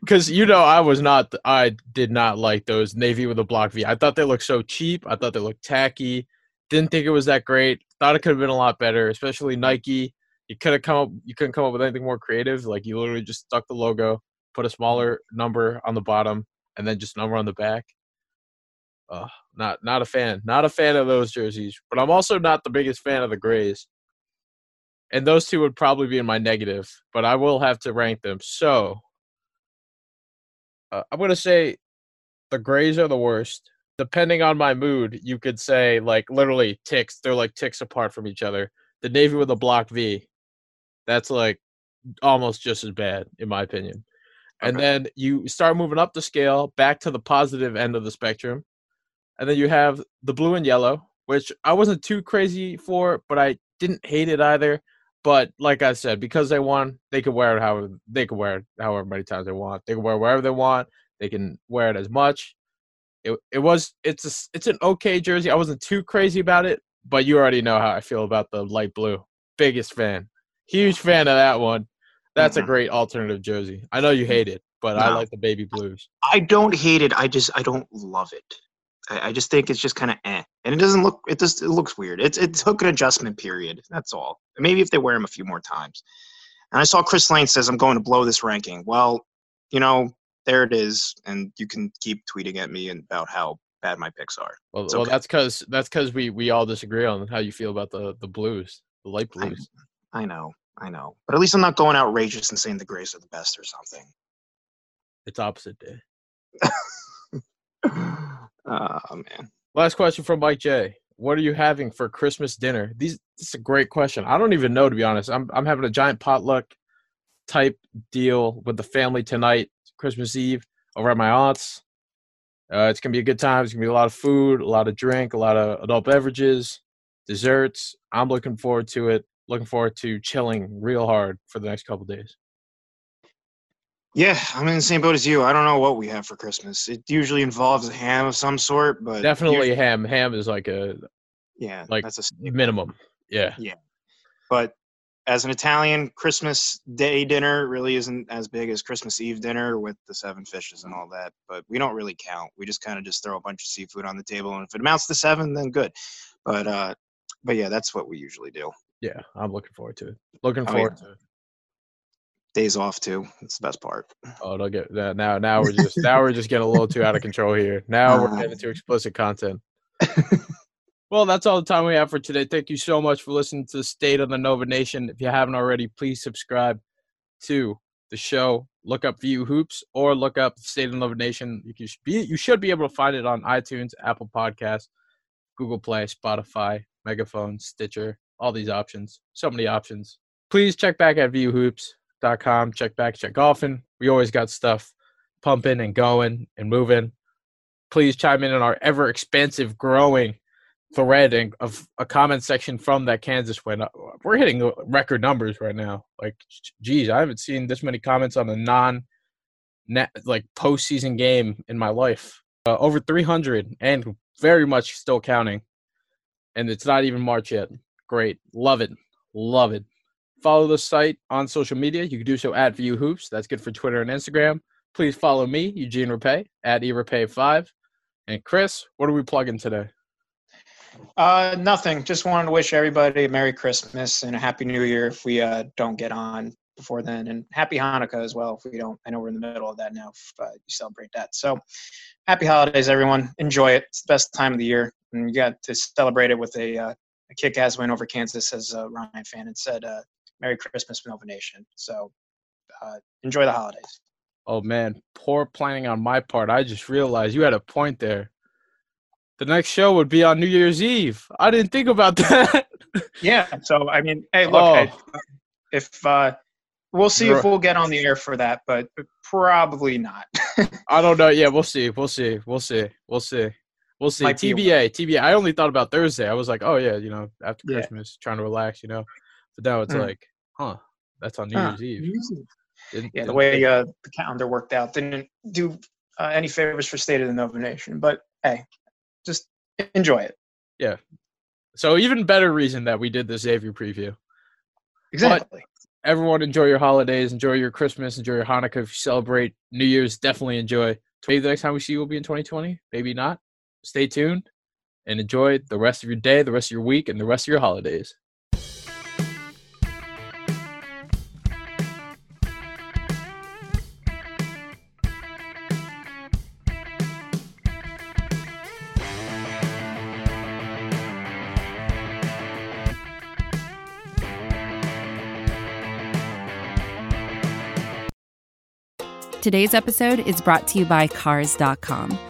Because you know, I was not, I did not like those navy with a block V. I thought they looked so cheap. I thought they looked tacky. Didn't think it was that great. Thought it could have been a lot better, especially Nike. You could have come up, you couldn't come up with anything more creative. Like you literally just stuck the logo, put a smaller number on the bottom, and then just number on the back. Uh, not not a fan. Not a fan of those jerseys. But I'm also not the biggest fan of the grays. And those two would probably be in my negative, but I will have to rank them. So uh, I'm gonna say the grays are the worst. Depending on my mood, you could say like literally ticks. They're like ticks apart from each other. The navy with a block V, that's like almost just as bad in my opinion. And Okay. then you start moving up the scale back to the positive end of the spectrum. And then you have the blue and yellow, which I wasn't too crazy for, but I didn't hate it either. But like I said, because they won, they could wear it however they could wear it however many times they want. They can wear it wherever they want. They can wear it as much. It it was it's a, it's an okay jersey. I wasn't too crazy about it, but you already know how I feel about the light blue. Biggest fan, huge fan of that one. That's a Mhm. great alternative jersey. I know you hate it, but I like the baby blues. I don't hate it. I just I don't love it. I, I just think it's just kind of eh, and it doesn't look. It just it looks weird. It's it took an adjustment period. That's all. Maybe if they wear them a few more times. And I saw Chris Lane says I'm going to blow this ranking. Well, you know there it is, and you can keep tweeting at me about how bad my picks are. Well, It's well that's because that's because we we all disagree on how you feel about the the blues, the light I, blues. I know, I know, but at least I'm not going outrageous and saying the Grays are the best or something. It's opposite day. oh man. Last question from Mike J. What are you having for Christmas dinner? These this is a great question. I don't even know to be honest. I'm I'm having a giant potluck type deal with the family tonight, Christmas Eve, over at my aunt's. Uh, it's gonna be a good time. It's gonna be a lot of food, a lot of drink, a lot of adult beverages, desserts. I'm looking forward to it. Looking forward to chilling real hard for the next couple days. Yeah, I'm in the same boat as you. I don't know what we have for Christmas. It usually involves a ham of some sort, but Definitely ham. Ham is like a yeah, like that's a minimum. Yeah. Yeah. But as an Italian, Christmas Day dinner really isn't as big as Christmas Eve dinner with the seven fishes and all that. But we don't really count. We just kind of just throw a bunch of seafood on the table, and if it amounts to seven, then good. But uh, but yeah, that's what we usually do. Yeah, I'm looking forward to it. Looking forward to it. days off too. That's the best part. Oh, don't get that now. Now we're just now we're just getting a little too out of control here. Now we're uh-huh. getting into explicit content. well, that's all the time we have for today. Thank you so much for listening to the State of the Nova Nation. If you haven't already, please subscribe to the show. Look up VU Hoops or look up State of the Nova Nation. You be you should be able to find it on iTunes, Apple Podcasts, Google Play, Spotify, Megaphone, Stitcher, all these options. So many options. Please check back at vuhoops.com. Check back, check golfing. We always got stuff pumping and going and moving. Please chime in on our ever expansive, growing thread and of a comment section from that Kansas win. We're hitting record numbers right now. Like, geez, I haven't seen this many comments on a non net like postseason game in my life. Uh, over 300 and very much still counting. And it's not even March yet. Great. Love it. Love it. Follow the site on social media. You can do so at VU Hoops. That's good for Twitter and Instagram. Please follow me, Eugene Repay, at eRepay5. And Chris, what are we plugging today? Uh, nothing. Just wanted to wish everybody a Merry Christmas and a Happy New Year if we uh, don't get on before then, and Happy Hanukkah as well if we don't. I know we're in the middle of that now. If uh, you celebrate that, so Happy Holidays, everyone. Enjoy it. It's the best time of the year, and you got to celebrate it with a, uh, a kick-ass win over Kansas, as uh, Ryan fan and said. Uh, Merry Christmas, Nova Nation. So uh, enjoy the holidays. Oh man, poor planning on my part. I just realized you had a point there the next show would be on New Year's Eve. I didn't think about that. yeah. So I mean, hey, look, oh. hey, if uh, we'll see if we'll get on the air for that, but probably not. I don't know. Yeah, we'll see. We'll see. We'll see. We'll see. We'll see. Might TBA. TBA. I only thought about Thursday. I was like, oh yeah, you know, after yeah. Christmas, trying to relax, you know. But now it's mm. like, huh, that's on New huh. Year's Eve. Yeah, the way uh, the calendar worked out didn't do uh, any favors for State of the Nova Nation. But hey, just enjoy it. Yeah. So even better reason that we did the Xavier preview. Exactly. But everyone enjoy your holidays, enjoy your Christmas, enjoy your Hanukkah. If you celebrate New Year's, definitely enjoy. Maybe the next time we see you will be in 2020. Maybe not. Stay tuned and enjoy the rest of your day, the rest of your week, and the rest of your holidays. Today's episode is brought to you by Cars.com.